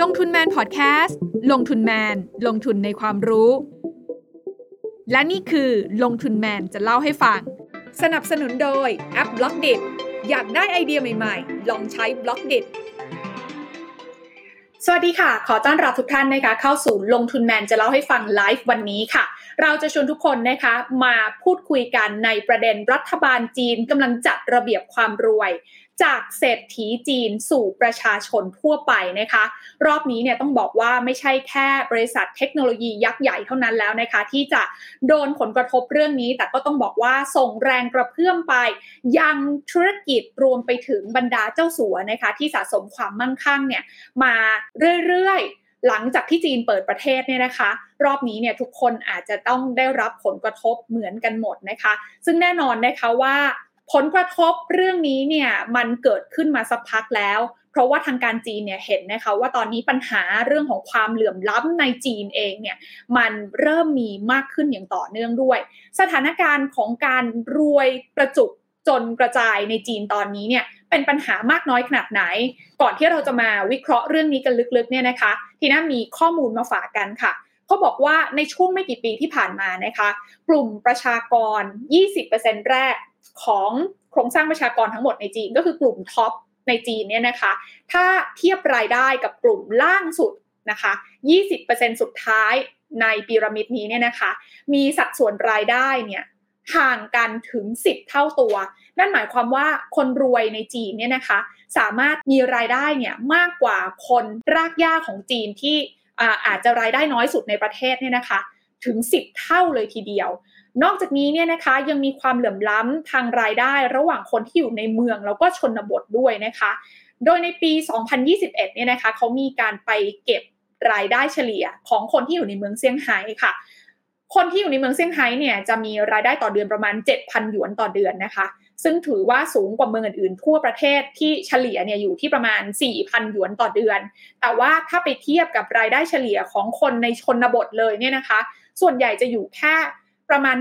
ลงทุนแมนพอดแคสต์ลงทุนแมน ลงทุนในความรู้ และนี่คือลงทุนแมนจะเล่าให้ฟัง สนับสนุนโดยแอป Blockdit อยากได้ไอเดียใหม่ๆ ลองใช้ Blockdit สวัสดีค่ะ ขอต้อนรับทุกท่านนะคะเข้าสู่ลงทุนแมนจะเล่าให้ฟังไลฟ์วันนี้ค่ะ เราจะชวนทุกคนนะคะมาพูดคุยกันในประเด็นรัฐบาลจีนกำลังจัดระเบียบความรวย จากเศรษฐีจีนสู่ประชาชนทั่วไปนะคะ รอบนี้เนี่ยต้องบอกว่าไม่ใช่แค่บริษัทเทคโนโลยียักษ์ใหญ่เท่านั้นแล้วนะคะ ที่จะโดนผลกระทบเรื่องนี้ แต่ก็ต้องบอกว่าส่งแรงกระเพื่อมไป ยังธุรกิจรวมไปถึงบรรดาเจ้าสัวนะคะ ที่สะสมความมั่งคั่งเนี่ยมาเรื่อยๆ หลังจากที่จีนเปิดประเทศเนี่ยนะคะรอบนี้เนี่ยทุกคนอาจจะต้องได้รับผลกระทบเหมือนกันหมดนะคะ ซึ่งแน่นอนนะคะว่า ผลกระทบเรื่องนี้เนี่ยมันเกิดขึ้นมาสักพักแล้ว เพราะว่าทางการจีนเนี่ยเห็นนะคะว่าตอนนี้ปัญหาเรื่องของความเหลื่อมล้ำในจีนเองเนี่ยมันเริ่มมีมากขึ้นอย่างต่อเนื่องด้วย สถานการณ์ของการรวยประจุจนกระจายในจีนตอนนี้เนี่ยเป็นปัญหามากน้อยขนาดไหน ก่อนที่เราจะมาวิเคราะห์เรื่องนี้กันลึกๆเนี่ยนะคะ ที่น่ามีข้อมูลมาฝากกันค่ะเขาบอกว่าในช่วงไม่กี่ปีที่ผ่านมานะคะ กลุ่มประชากร 20%แรก ของโครงสร้างประชากรทั้งหมดในจีน ก็คือกลุ่มท็อปในจีนเนี่ยนะคะ ถ้าเทียบรายได้กับกลุ่มล่างสุดนะคะ 20%สุดท้ายในพีระมิดนี้เนี่ยนะคะ มีสัดส่วนรายได้เนี่ยห่างกันถึง 10 เท่าตัว นั่นหมายความว่าคนรวยในจีนเนี่ยนะคะ สามารถมีรายได้เนี่ยมากกว่าคนรากหญ้าของจีนที่อาจจะรายได้น้อยสุดในประเทศเนี่ยนะคะ ถึง 10 เท่าเลยทีเดียว นอกจากนี้เนี่ยนะคะยังมีความเหลื่อมล้ำทางรายได้ ระหว่างคนที่อยู่ในเมืองแล้วก็ชนบทด้วยนะคะ โดยในปี 2021 เนี่ยนะคะเขามีการไปเก็บรายได้เฉลี่ยของคนที่อยู่ในเมืองเซี่ยงไฮ้ค่ะ คนที่อยู่ในเมืองเซี่ยงไฮ้เนี่ยจะมีรายได้ต่อเดือนประมาณ 7,000 หยวนต่อเดือนนะคะ ซึ่งถือว่าสูงกว่าเมืองอื่นๆ ทั่วประเทศที่เฉลี่ยเนี่ยอยู่ที่ประมาณ 4,000 หยวนต่อเดือน แต่ว่าถ้าไปเทียบกับรายได้เฉลี่ยของคนในชนบทเลยเนี่ยนะคะ ส่วนใหญ่จะอยู่แค่ ประมาณ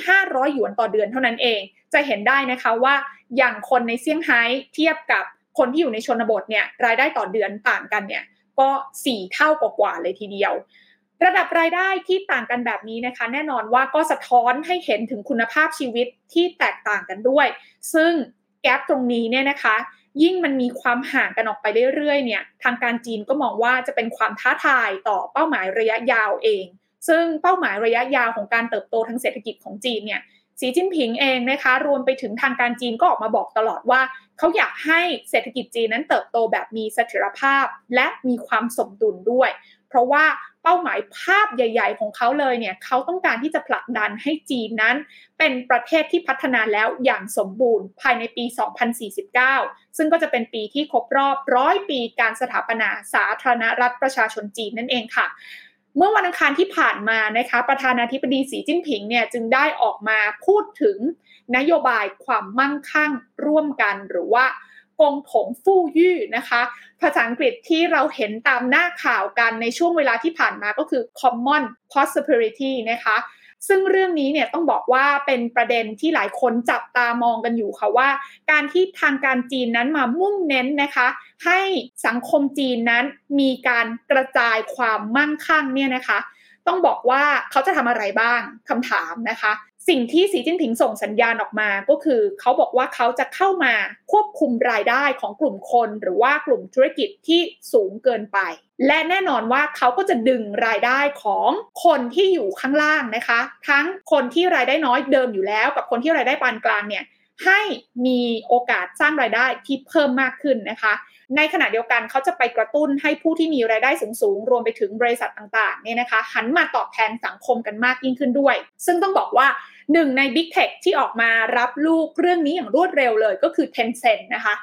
1,500 หยวนต่อเดือนเท่านั้นเอง จะเห็นได้นะคะว่าอย่างคนในเซี่ยงไฮ้เทียบกับคนที่อยู่ในชนบทเนี่ยรายได้ต่อเดือนต่างกันเนี่ยก็ 4 เท่ากว่าเลยทีเดียว ระดับรายได้ที่ต่างกันแบบนี้นะคะ แน่นอนว่าก็สะท้อนให้เห็นถึงคุณภาพชีวิตที่แตกต่างกันด้วย ซึ่งแกลบตรงนี้เนี่ยนะคะ ยิ่งมันมีความห่างกันออกไปเรื่อยๆเนี่ยทางการจีนก็มองว่าจะเป็นความท้าทายต่อเป้าหมายระยะยาวเอง ซึ่งเป้าหมายระยะยาวของการเติบโตทางเศรษฐกิจของจีนเนี่ยสีจิ้นผิงเองนะคะรวมไปถึงทางการจีนก็ออกมาบอกตลอดว่า เขาอยากให้เศรษฐกิจจีนนั้นเติบโตแบบมีเสถียรภาพและมีความสมดุลด้วย เพราะว่าเป้าหมายภาพใหญ่ ๆ ของเขาเลยเนี่ยเขาต้องการที่จะผลักดันให้จีนนั้น เป็นประเทศที่พัฒนาแล้วอย่างสมบูรณ์ภายในปี 2049 ซึ่งก็จะเป็นปีที่ครบรอบร้อยปีการสถาปนาสาธารณรัฐประชาชนจีนนั่นเองค่ะ เมื่อวันอังคารที่ผ่านมานะคะประธานาธิบดีสีจิ้นผิงเนี่ยจึงได้ออกมาพูดถึงนโยบายความมั่งคั่งร่วมกันหรือว่ากงถงฟู่ยี่นะคะ ภาษาอังกฤษที่เราเห็นตามหน้าข่าวกันในช่วงเวลาที่ผ่านมาก็คือ common prosperity นะคะ ซึ่งเรื่องนี้เนี่ยต้องบอกว่าเป็นประเด็นที่หลายคนจับตามองกันอยู่ค่ะว่า การที่ทางการจีนนั้นมามุ่งเน้นนะคะ ให้สังคมจีนนั้นมีการกระจายความมั่งคั่งเนี่ยนะคะ ต้องบอกว่าเขาจะทำอะไรบ้างคำถามนะคะ สิ่งที่สีจิ้นผิงส่งสัญญาณออกมาก็คือ เขาบอกว่าเขาจะเข้ามาควบคุมรายได้ของกลุ่มคน หรือว่ากลุ่มธุรกิจที่สูงเกินไป และแน่นอนว่าเขาก็จะดึงรายได้ของคนที่อยู่ข้างล่างนะคะ ทั้งคนที่รายได้น้อยเดิมอยู่แล้ว กับคนที่รายได้ปานกลางเนี่ยให้มีโอกาสสร้างรายได้ที่เพิ่มมากขึ้นนะคะ ในขณะเดียวกันเขาจะไปกระตุ้นให้ผู้ที่มีรายได้สูงๆ รวมไปถึงบริษัทต่างๆเนี่ยนะคะ หันมาตอบแทนสังคมกันมากยิ่งขึ้นด้วย ซึ่งต้องบอกว่าหนึ่งใน Big Tech ที่ออกมารับลูกเรื่องนี้อย่างรวดเร็วเลยก็คือ Tencent นะคะ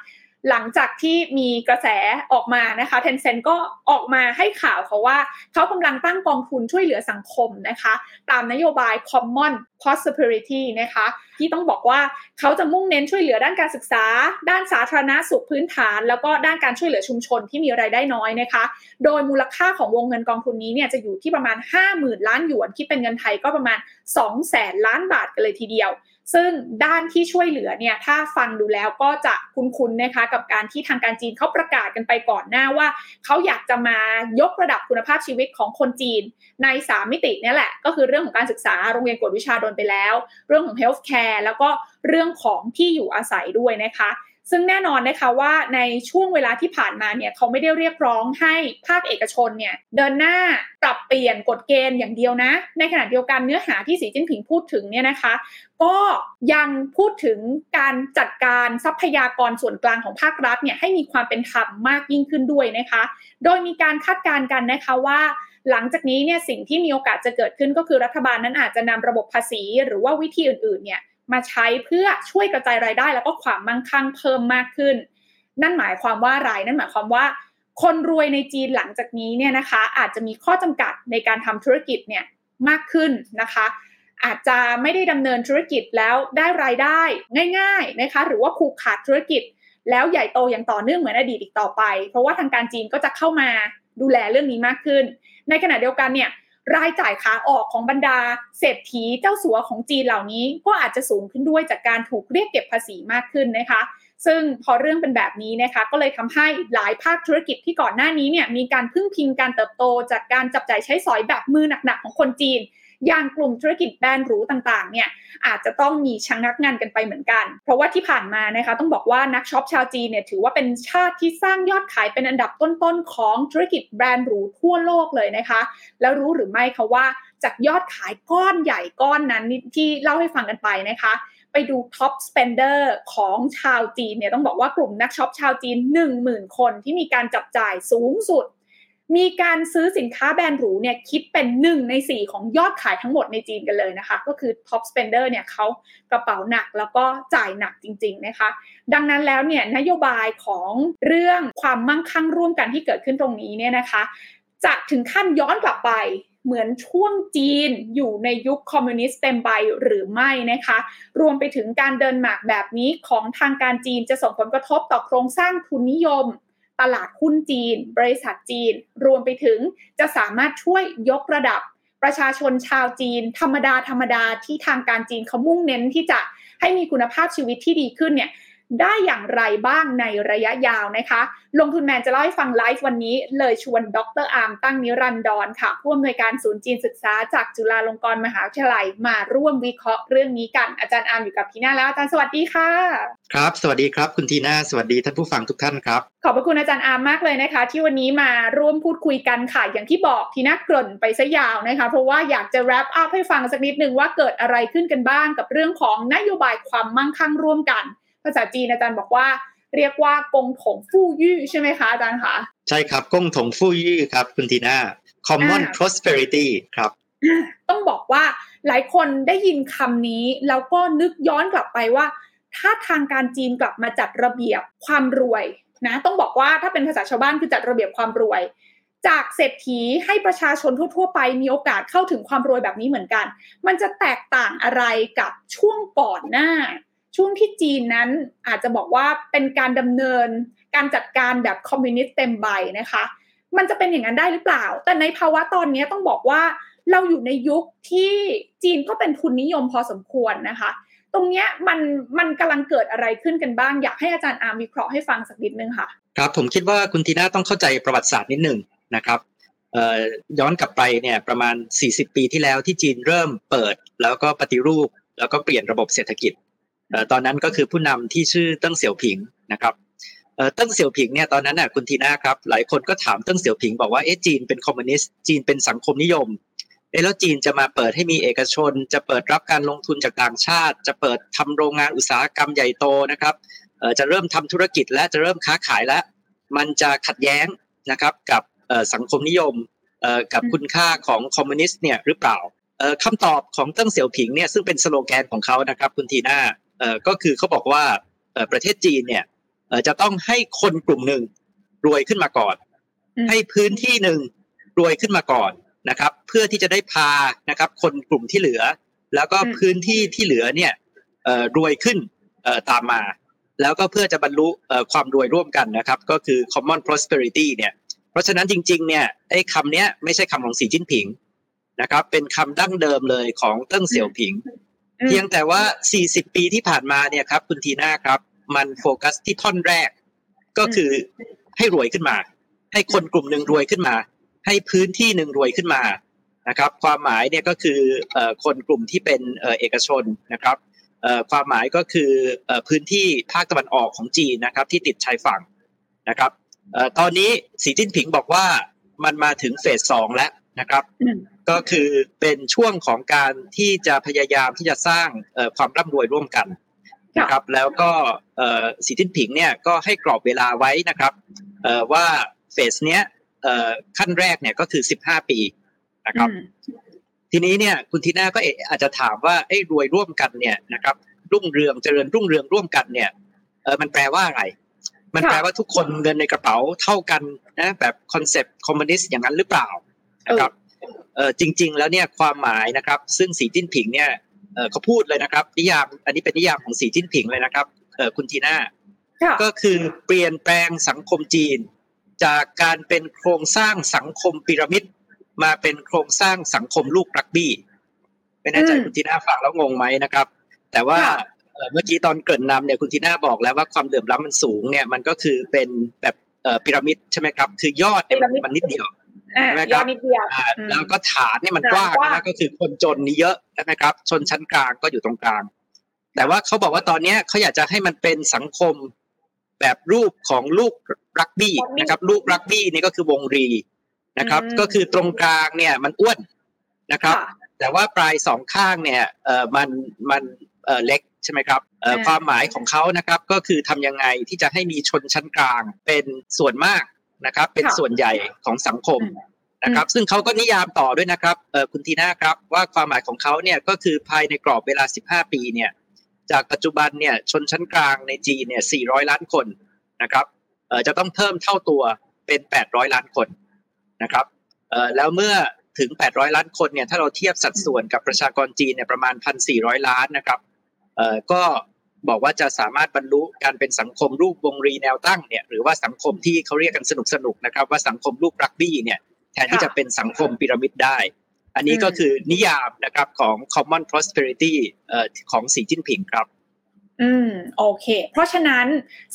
หลังจากที่มีกระแสออกมานะคะ Tencent ก็ออกมาให้ข่าวเขาว่า เขากำลังตั้งกองทุนช่วยเหลือสังคมนะคะ ตามนโยบาย Common Prosperity นะคะ ที่ต้องบอกว่าเขาจะมุ่งเน้นช่วยเหลือด้านการศึกษา ด้านสาธารณสุขพื้นฐาน แล้วก็ด้านการช่วยเหลือชุมชนที่มีรายได้น้อยนะคะ โดยมูลค่าของวงเงินกองทุนนี้เนี่ยจะอยู่ที่ประมาณ 50,000 ล้านหยวน คิดเป็นเงินไทยก็ประมาณ 2 0 0แสนล้านบาทกันเลยทีเดียว ซึ่งด้านที่ช่วยเหลือเนี่ยถ้าฟังดูแล้วก็จะคุ้นๆนะคะกับการที่ทางการจีนเขาประกาศกันไปก่อนหน้าว่าเขาอยากจะมายกระดับคุณภาพชีวิตของคนจีน ในสามมิตินี่แหละ ก็คือเรื่องของการศึกษาโรงเรียนกวดวิชาโดนไปแล้ว เรื่องของ healthcare แล้วก็เรื่องของที่อยู่อาศัยด้วยนะคะ ซึ่งแน่นอนนะคะว่าในช่วงเวลาที่ผ่านมาเนี่ยเขาไม่ได้เรียกร้องให้ภาคเอกชนเนี่ยเดินหน้าปรับเปลี่ยนกฎเกณฑ์อย่างเดียวนะ ในขณะเดียวกันเนื้อหาที่สีจิ้นผิงพูดถึงเนี่ยนะคะ ก็ยังพูดถึงการจัดการทรัพยากรส่วนกลางของภาครัฐเนี่ยให้มีความเป็นธรรมมากยิ่งขึ้นด้วยนะคะ โดยมีการคาดการณ์กันนะคะว่าหลังจากนี้เนี่ยสิ่งที่มีโอกาสจะเกิดขึ้นก็คือรัฐบาลนั้นอาจจะนำระบบภาษี หรือว่าวิธีอื่นๆเนี่ย มาใช้เพื่อช่วยกระจายรายได้ แล้วก็ความมั่งคั่งเพิ่มมากขึ้น นั่นหมายความว่าอะไรนั่นหมายความว่า คนรวยในจีนหลังจากนี้เนี่ยนะคะ อาจจะมีข้อจำกัดในการทำธุรกิจเนี่ยมากขึ้นนะคะ อาจจะไม่ได้ดำเนินธุรกิจแล้วได้รายได้ง่ายๆนะคะหรือว่าผูกขาดธุรกิจ แล้วใหญ่โตอย่างต่อเนื่องเหมือนอดีตอีกต่อไป เพราะว่าทางการจีนก็จะเข้ามาดูแลเรื่องนี้มากขึ้น ในขณะเดียวกันเนี่ย รายจ่ายขาออกของบรรดาเศรษฐีเจ้าสัวของจีนเหล่านี้ ก็อาจจะสูงขึ้นด้วยจากการถูกเรียกเก็บภาษีมากขึ้นนะคะ ซึ่งพอเรื่องเป็นแบบนี้นะคะก็เลยทำให้หลายภาคธุรกิจที่ก่อนหน้านี้เนี่ยมีการพึ่งพิงการเติบโต จากการจับจ่ายใช้สอยแบบมือหนักๆของคนจีน อย่างกลุ่มธุรกิจแบรนด์หรูต่างๆเนี่ยอาจจะต้องมีชะงักงานกันไปเหมือนกัน เพราะว่าที่ผ่านมานะคะต้องบอกว่านักช็อปชาวจีนเนี่ยถือว่าเป็นชาติที่สร้างยอดขายเป็นอันดับต้นๆของธุรกิจแบรนด์หรูทั่วโลกเลยนะคะ แล้วรู้หรือไม่คะว่าจากยอดขายก้อนใหญ่ก้อนนั้นที่เล่าให้ฟังกันไปนะคะ ไปดู top spender ของชาวจีนเนี่ยต้องบอกว่ากลุ่มนักช็อปชาวจีน 10,000 คนที่มีการจับจ่ายสูงสุด มีการซื้อสินค้าแบรนด์หรูเนี่ยคิดเป็นหนึ่งในสี่ของยอดขายทั้งหมดในจีนกันเลยนะคะ ก็คือ Top Spender เนี่ยเขากระเป๋าหนักแล้วก็จ่ายหนักจริง ๆ นะคะ ดังนั้นแล้วเนี่ยนโยบายของเรื่องความมั่งคั่งร่วมกันที่เกิดขึ้นตรงนี้เนี่ยนะคะ จะถึงขั้นย้อนกลับไปเหมือนช่วงจีนอยู่ในยุคคอมมิวนิสต์เต็มใบหรือไม่นะคะ รวมไปถึงการเดินหมากแบบนี้ของทางการจีนจะส่งผลกระทบต่อโครงสร้างทุนนิยม ตลาดหุ้นจีน บริษัทจีน รวมไปถึงจะสามารถช่วยยกระดับประชาชนชาวจีน ธรรมดาธรรมดาที่ทางการจีนเขามุ่งเน้นที่จะให้มีคุณภาพชีวิตที่ดีขึ้นเนี่ย ได้อย่างไรบ้างในระยะยาวนะคะ ลงทุนแมนจะเล่าให้ฟังไลฟ์วันนี้ เลยชวนดรอาร์มตั้งนิรันดรค่ะ ผู้อำนวยการศูนย์จีนศึกษาจากจุฬาลงกรณ์มหาวิทยาลัย มาร่วมวิเคราะห์เรื่องนี้กัน อาจารย์อาร์มอยู่กับทีน่าแล้ว อาจารย์สวัสดีค่ะ ครับ สวัสดีครับ คุณทีน่า สวัสดีท่านผู้ฟังทุกท่านครับ ขอบพระคุณอาจารย์อาร์มมากเลยนะคะ ที่วันนี้มาร่วมพูดคุยกันค่ะ อย่างที่บอกทีน่าเกริ่นไปซะยาวนะคะ เพราะว่าอยากจะ wrap up ให้ฟังสักนิดหนึ่งว่าเกิดอะไรขึ้นกันบ้างกับเรื่องของนโยบายความมั่งคั่งร่วมกัน ภาษาจีนอาจารย์บอกว่า เรียกว่ากงถงฟู่ยี่ใช่ไหมคะอาจารย์คะใช่ครับกงถงฟู่ยี่ครับคุณทีน่า common prosperity ครับต้องบอกว่าหลายคนได้ยินคำนี้ แล้วก็นึกย้อนกลับไปว่า ถ้าทางการจีนกลับมาจัดระเบียบความรวยนะต้องบอกว่าถ้าเป็นภาษาชาวบ้านคือจัดระเบียบความรวย จากเศรษฐีให้ประชาชนทั่ว ๆ ไปมีโอกาสเข้าถึงความรวยแบบนี้เหมือนกัน มันจะแตกต่างอะไรกับช่วงก่อนหน้า ช่วงที่จีนนั้นอาจจะบอกว่าเป็นการดำเนิน การจัดการแบบคอมมิวนิสต์เต็มใบนะคะ มันจะเป็นอย่างนั้นได้หรือเปล่า แต่ในภาวะตอนนี้ต้องบอกว่าเราอยู่ในยุคที่จีนก็เป็นทุนนิยมพอสมควรนะคะ ตรงนี้มันมันกำลังเกิดอะไรขึ้นกันบ้าง อยากให้อาจารย์อาร์มวิเคราะห์ให้ฟังสักนิดนึงค่ะ ครับผมคิดว่าคุณทีน่าต้องเข้าใจประวัติศาสตร์นิดหนึ่งนะครับย้อนกลับไปเนี่ยประมาณ 40 ปีที่แล้วที่จีนเริ่มเปิด แล้วก็ปฏิรูป แล้วก็เปลี่ยนระบบเศรษฐกิจ ตอนนั้นก็คือผู้นำที่ชื่อเติ้งเสี่ยวผิงนะครับเติ้งเสี่ยวผิงเนี่ยตอนนั้นน่ะคุณทีน่าครับหลายคนก็ถามเติ้งเสี่ยวผิงบอกว่าเอ๊ะจีนเป็นคอมมิวนิสต์จีนเป็นสังคมนิยมเอ๊ะแล้วจีนจะมาเปิดให้มีเอกชน จะเปิดรับการลงทุนจากต่างชาติ จะเปิดทำโรงงานอุตสาหกรรมใหญ่โตนะครับจะเริ่มทำธุรกิจและจะเริ่มค้าขายแล้ว มันจะขัดแย้งนะครับกับสังคมนิยมกับคุณค่าของคอมมิวนิสต์เนี่ยหรือเปล่าคำตอบของเติ้งเสี่ยวผิงเนี่ยซึ่งเป็นสโลแกนของเขานะครับคุณทีน่าเอ่อ ก็คือเขาบอกว่าประเทศจีนเนี่ยจะต้องให้คนกลุ่มหนึ่งรวยขึ้นมาก่อน ให้พื้นที่หนึ่งรวยขึ้นมาก่อนนะครับ เพื่อที่จะได้พานะครับ คนกลุ่มที่เหลือ แล้วก็พื้นที่ที่เหลือเนี่ยรวยขึ้นตามมา แล้วก็เพื่อจะบรรลุความรวยร่วมกันนะครับ ก็คือ common prosperity เนี่ยเพราะฉะนั้นจริงๆ เนี่ยไอ้คำนี้ไม่ใช่คำของสีจิ้นผิงนะครับ เป็นคำดั้งเดิมเลยของเติ้งเสี่ยวผิง เพียงแต่ว่า 40 ปีที่ผ่านมาเนี่ยครับคุณทีน่าครับ มันโฟกัสที่ท่อนแรก ก็คือให้รวยขึ้นมา ให้คนกลุ่มหนึ่งรวยขึ้นมา ให้พื้นที่หนึ่งรวยขึ้นมานะครับ ความหมายเนี่ยก็คือคนกลุ่มที่เป็นเอกชนนะครับความหมายก็คือพื้นที่ภาคตะวันออกของจีนนะครับ ที่ติดชายฝั่งนะครับตอนนี้สีจิ้นผิงบอกว่ามันมาถึงเฟสสองแล้ว นะครับ ก็คือเป็นช่วงของการที่จะพยายามที่จะสร้างความร่ำรวยร่วมกันนะครับ แล้วก็สีจิ้นผิงเนี่ยก็ให้กรอบเวลาไว้นะครับว่า phase เนี้ยขั้นแรกเนี่ยก็คือ 15 ปีนะครับ ทีนี้เนี่ยคุณทีน่าก็อาจจะถามว่าไอ้รวยร่วมกันเนี่ยนะครับรุ่งเรืองเจริญรุ่งเรืองร่วมกันเนี่ยเออมันแปลว่าอะไร มันแปลว่าทุกคนเงินในกระเป๋าเท่ากันนะแบบ concept คอมมิวนิสต์อย่างนั้นหรือเปล่า นะครับเออจริง ๆ แล้วเนี่ยความหมายนะครับ ซึ่งสีจิ้นผิงเนี่ยเออเขาพูดเลยนะครับ นิยามอันนี้เป็นนิยามของสีจิ้นผิงเลยนะครับเออคุณทีน่าก็คือเปลี่ยนแปลงสังคมจีน จากการเป็นโครงสร้างสังคมพีระมิดมาเป็นโครงสร้างสังคมลูกรักบี้ไม่แน่ใจคุณทีน่าฟังแล้วงงไหมนะครับ แต่ว่าเมื่อกี้ตอนเกิดนำเนี่ยคุณทีน่าบอกแล้วว่าความเดือดร้อนมันสูงเนี่ยมันก็คือเป็นแบบพีระมิดใช่ไหมครับ คือยอดเนี่ยมันนิดเดียว ใช่ไหมครับแล้วก็ฐานเนี่ยมันกว้างนะก็คือคนจนนี่เยอะใช่ไหมครับ ชนชั้นกลางก็อยู่ตรงกลาง แต่ว่าเขาบอกว่าตอนนี้เขาอยากจะให้มันเป็นสังคมแบบรูปของลูกรักบี้นะครับลูกรักบี้นี่ก็คือวงรีนะครับ ก็คือตรงกลางเนี่ยมันอ้วนนะครับ แต่ว่าปลายสองข้างเนี่ยเออมันมันเออเล็กใช่ไหมครับเออความหมายของเขานะครับ ก็คือทำยังไงที่จะให้มีชนชั้นกลางเป็นส่วนมาก นะครับ เป็นส่วนใหญ่ของสังคมนะครับ ซึ่งเขาก็นิยามต่อด้วยนะครับเออคุณทีน่าครับว่าความหมายของเขาเนี่ยก็คือภายในกรอบเวลา 15 ปีเนี่ยจากปัจจุบันเนี่ยชนชั้นกลางในจีนเนี่ย 400 ล้านคนนะครับเออจะต้องเพิ่มเท่าตัวเป็น 800 ล้านคนนะครับเอ่อแล้วเมื่อถึง 800 ล้านคนเนี่ยถ้าเราเทียบสัดส่วนกับประชากรจีนเนี่ยประมาณ 1,400 ล้านนะครับเอ่อก็ บอกว่าจะสามารถบรรลุการเป็นสังคมรูปวงรีแนวตั้งเนี่ยหรือว่าสังคมที่เขาเรียกกันสนุกสนุกนะครับ ว่าสังคมรูปรักบี้เนี่ยแทนที่จะเป็นสังคมพีระมิดได้ อันนี้ก็คือนิยามนะครับของ common prosperity เอ่อของสีจิ้นผิงครับ อืมโอเค เพราะฉะนั้น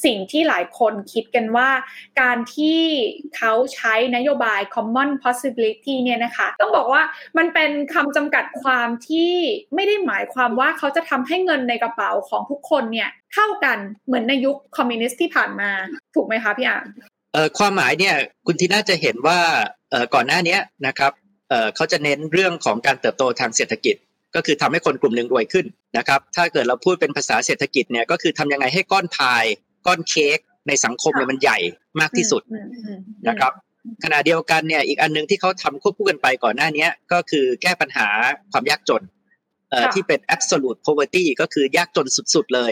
สิ่งที่หลายคนคิดกันว่า การที่เขาใช้นโยบาย common possibility เนี่ยนะคะ ต้องบอกว่ามันเป็นคำจำกัดความที่ไม่ได้หมายความว่าเขาจะทำให้เงินในกระเป๋าของทุกคนเนี่ยเท่ากันเหมือนในยุคคอมมิวนิสต์ที่ผ่านมา ถูกไหมคะพี่อ่านเอ่อความหมายเนี่ยคุณทีน่าจะเห็นว่าเอ่อก่อนหน้านี้นะครับเอ่อเขาจะเน้นเรื่องของการเติบโตทางเศรษฐกิจ ก็คือทำให้คนกลุ่มหนึ่งรวยขึ้นนะครับถ้าเกิดเราพูดเป็นภาษาเศรษฐกิจเนี่ยก็คือทำยังไงให้ก้อนพาย ก้อนเค้กในสังคมเนี่ยมันใหญ่มากที่สุดนะครับขณะเดียวกันเนี่ยอีกอันนึงที่เขาทำควบคู่กันไปก่อนหน้านี้ก็คือแก้ปัญหาความยากจนที่เป็น absolute poverty ก็คือยากจนสุด ๆ เลย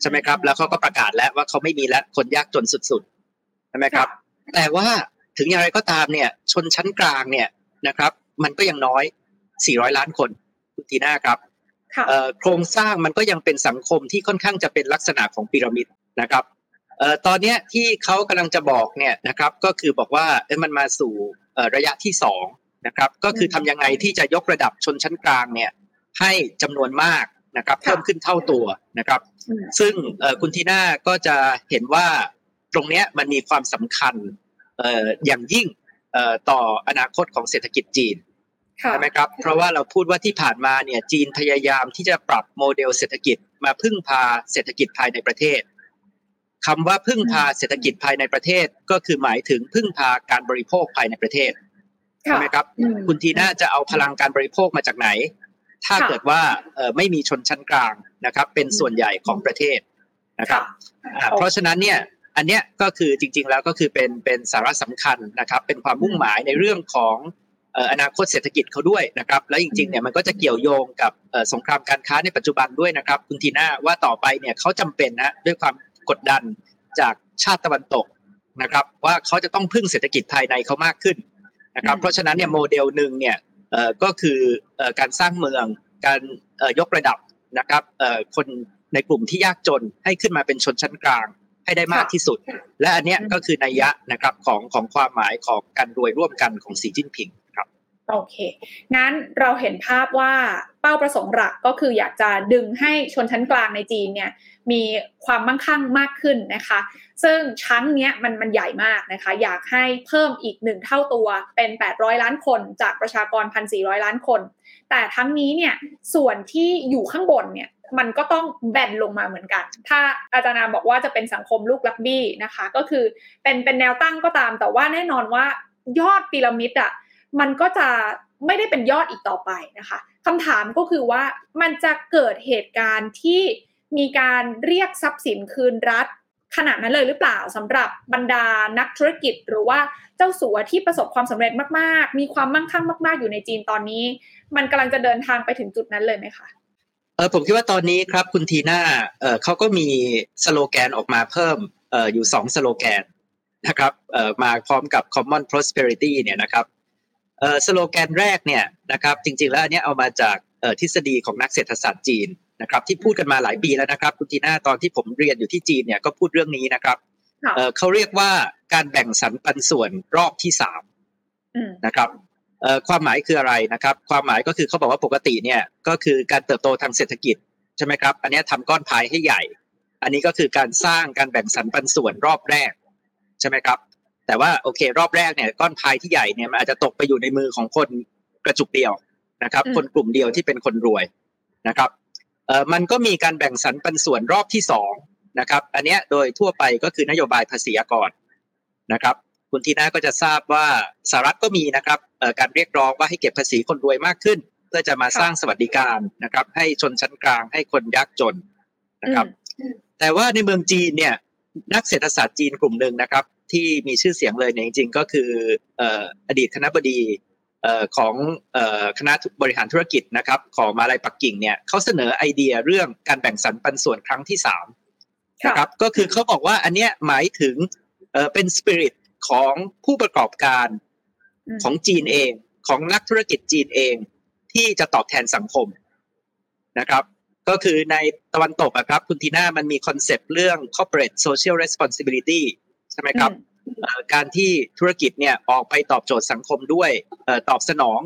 ใช่ไหมครับ แล้วเขาก็ประกาศแล้วว่าเขาไม่มีแล้วคนยากจนสุดๆใช่ไหมครับ แต่ว่าถึงอย่างไรก็ตามเนี่ย ชนชั้นกลางเนี่ยนะครับ มันก็ยังน้อย 400 ล้านคน คุณทีน่าครับโครงสร้างมันก็ยังเป็นสังคมที่ค่อนข้างจะเป็นลักษณะของพีระมิดนะครับตอนนี้ที่เขากำลังจะบอกเนี่ยนะครับก็คือบอกว่ามันมาสู่ระยะที่สองนะครับก็คือทำยังไงที่จะยกระดับชนชั้นกลางเนี่ยให้จำนวนมากนะครับเพิ่มขึ้นเท่าตัวนะครับ ซึ่งคุณทีน่าก็จะเห็นว่าตรงนี้มันมีความสำคัญอย่างยิ่งต่ออนาคตของเศรษฐกิจจีน ใช่ไหมครับเพราะว่าเราพูดว่าที่ผ่านมาเนี่ยจีนพยายามที่จะปรับโมเดลเศรษฐกิจมาพึ่งพาเศรษฐกิจภายในประเทศคำว่าพึ่งพาเศรษฐกิจภายในประเทศก็คือหมายถึงพึ่งพาการบริโภคภายในประเทศใช่ไหมครับ คุณทีน่าจะเอาพลังการบริโภคมาจากไหน ถ้าเกิดว่าไม่มีชนชั้นกลางนะครับ เป็นส่วนใหญ่ของประเทศนะครับเพราะฉะนั้นเนี่ยอันเนี้ยก็คือจริง ๆ แล้วก็คือเป็นเป็นสาระสำคัญนะครับ เป็นความมุ่งหมายในเรื่องของ อนาคตเศรษฐกิจเขาด้วยนะครับ แล้วจริงๆเนี่ยมันก็จะเกี่ยวโยงกับสงครามการค้าในปัจจุบันด้วยนะครับคุณทีน่าว่าต่อไปเนี่ยเขาจำเป็นนะด้วยความกดดันจากชาติตะวันตกนะครับ ว่าเขาจะต้องพึ่งเศรษฐกิจภายในเขามากขึ้นนะครับ เพราะฉะนั้นเนี่ยโมเดลหนึ่งเนี่ยก็คือการสร้างเมืองการยกระดับนะครับคนในกลุ่มที่ยากจนให้ขึ้นมาเป็นชนชั้นกลางให้ได้มากที่สุด และอันนี้ก็คือนัยยะนะครับของของความหมายของการรวยร่วมกันของสีจิ้นผิง โอเค งั้นเราเห็นภาพว่าเป้าประสงค์หลักก็คืออยากจะดึงให้ชนชั้นกลางในจีนเนี่ยมีความมั่งคั่งมากขึ้นนะคะ ซึ่งชั้นเนี้ยมันมันใหญ่มากนะคะ อยากให้เพิ่มอีกหนึ่งเท่าตัวเป็น 800 ล้านคนจากประชากร 1,400 ล้านคน แต่ทั้งนี้เนี่ยส่วนที่อยู่ข้างบนเนี่ยมันก็ต้องแบนลงมาเหมือนกัน ถ้าอาจารย์นาบอกว่าจะเป็นสังคมลูกลักบี้นะคะ ก็คือเป็นเป็นแนวตั้งก็ตาม แต่ว่าแน่นอนว่ายอดพีระมิดอะ มันก็จะไม่ได้เป็นยอดอีกต่อไปนะคะคำถามก็คือว่ามันจะเกิดเหตุการณ์ที่มีการเรียกทรัพย์สินคืนรัฐขนาดนั้นเลยหรือเปล่าสำหรับบรรดานักธุรกิจ หรือว่าเจ้าสัวที่ประสบความสำเร็จมากๆ มีความมั่งคั่งมาก ๆ อยู่ในจีนตอนนี้ มันกำลังจะเดินทางไปถึงจุดนั้นเลยไหมคะเออผมคิดว่าตอนนี้ครับคุณทีน่าเออเขาก็มีสโลแกนออกมาเพิ่มเอออยู่สองสโลแกนนะครับเออมาพร้อมกับ common prosperity เนี่ยนะครับ สโลแกนแรกเนี่ยนะครับจริงๆแล้วอันนี้เอามาจากเออทฤษฎีของนักเศรษฐศาสตร์จีนนะครับที่พูดกันมาหลายปีแล้วนะครับคุณทีน่าตอนที่ผมเรียนอยู่ที่จีนเนี่ยก็พูดเรื่องนี้นะครับเออเขาเรียกว่าการแบ่งสรรปันส่วนรอบที่สามนะครับเอ่อความหมายคืออะไรนะครับ ความหมายก็คือเขาบอกว่าปกติเนี่ยก็คือการเติบโตทางเศรษฐกิจใช่ไหมครับ อันนี้ทำก้อนพายให้ใหญ่ อันนี้ก็คือการสร้างการแบ่งสรรปันส่วนรอบแรกใช่ไหมครับ แต่ว่าโอเค รอบแรกเนี่ยก้อนพายที่ใหญ่เนี่ยมันอาจจะตกไปอยู่ในมือของคนกระจุกเดียวนะครับ คนกลุ่มเดียวที่เป็นคนรวยนะครับเอ่อมันก็มีการแบ่งสรรปันส่วนรอบที่สองนะครับ อันนี้โดยทั่วไปก็คือนโยบายภาษีอากรนะครับ คุณทีน่าก็จะทราบว่าสหรัฐก็มีนะครับการเรียกร้องว่าให้เก็บภาษีคนรวยมากขึ้น เพื่อจะมาสร้างสวัสดิการนะครับ ให้ชนชั้นกลางให้คนยากจนนะครับ แต่ว่าในเมืองจีนเนี่ยนักเศรษฐศาสตร์จีนกลุ่มหนึ่งนะครับ ที่มีชื่อเสียงเลยเนี่ยจริงๆ ก็คืออดีตคณะบดีของคณะบริหารธุรกิจนะครับของมาลายปักกิ่งเนี่ยเขาเสนอไอเดียเรื่องการแบ่งสรรปันส่วนครั้งที่สามนะครับก็คือเขาบอกว่าอันเนี้ยหมายถึงเป็นสปิริตของผู้ประกอบการของจีนเอง ของนักธุรกิจจีนเองที่จะตอบแทนสังคมนะครับก็คือในตะวันตกอะครับคุณทีน่ามันมีคอนเซปต์เรื่อง corporate social responsibility ใช่ไหมครับการที่ธุรกิจเนี่ยออกไปตอบโจทย์สังคมด้วยตอบสนอง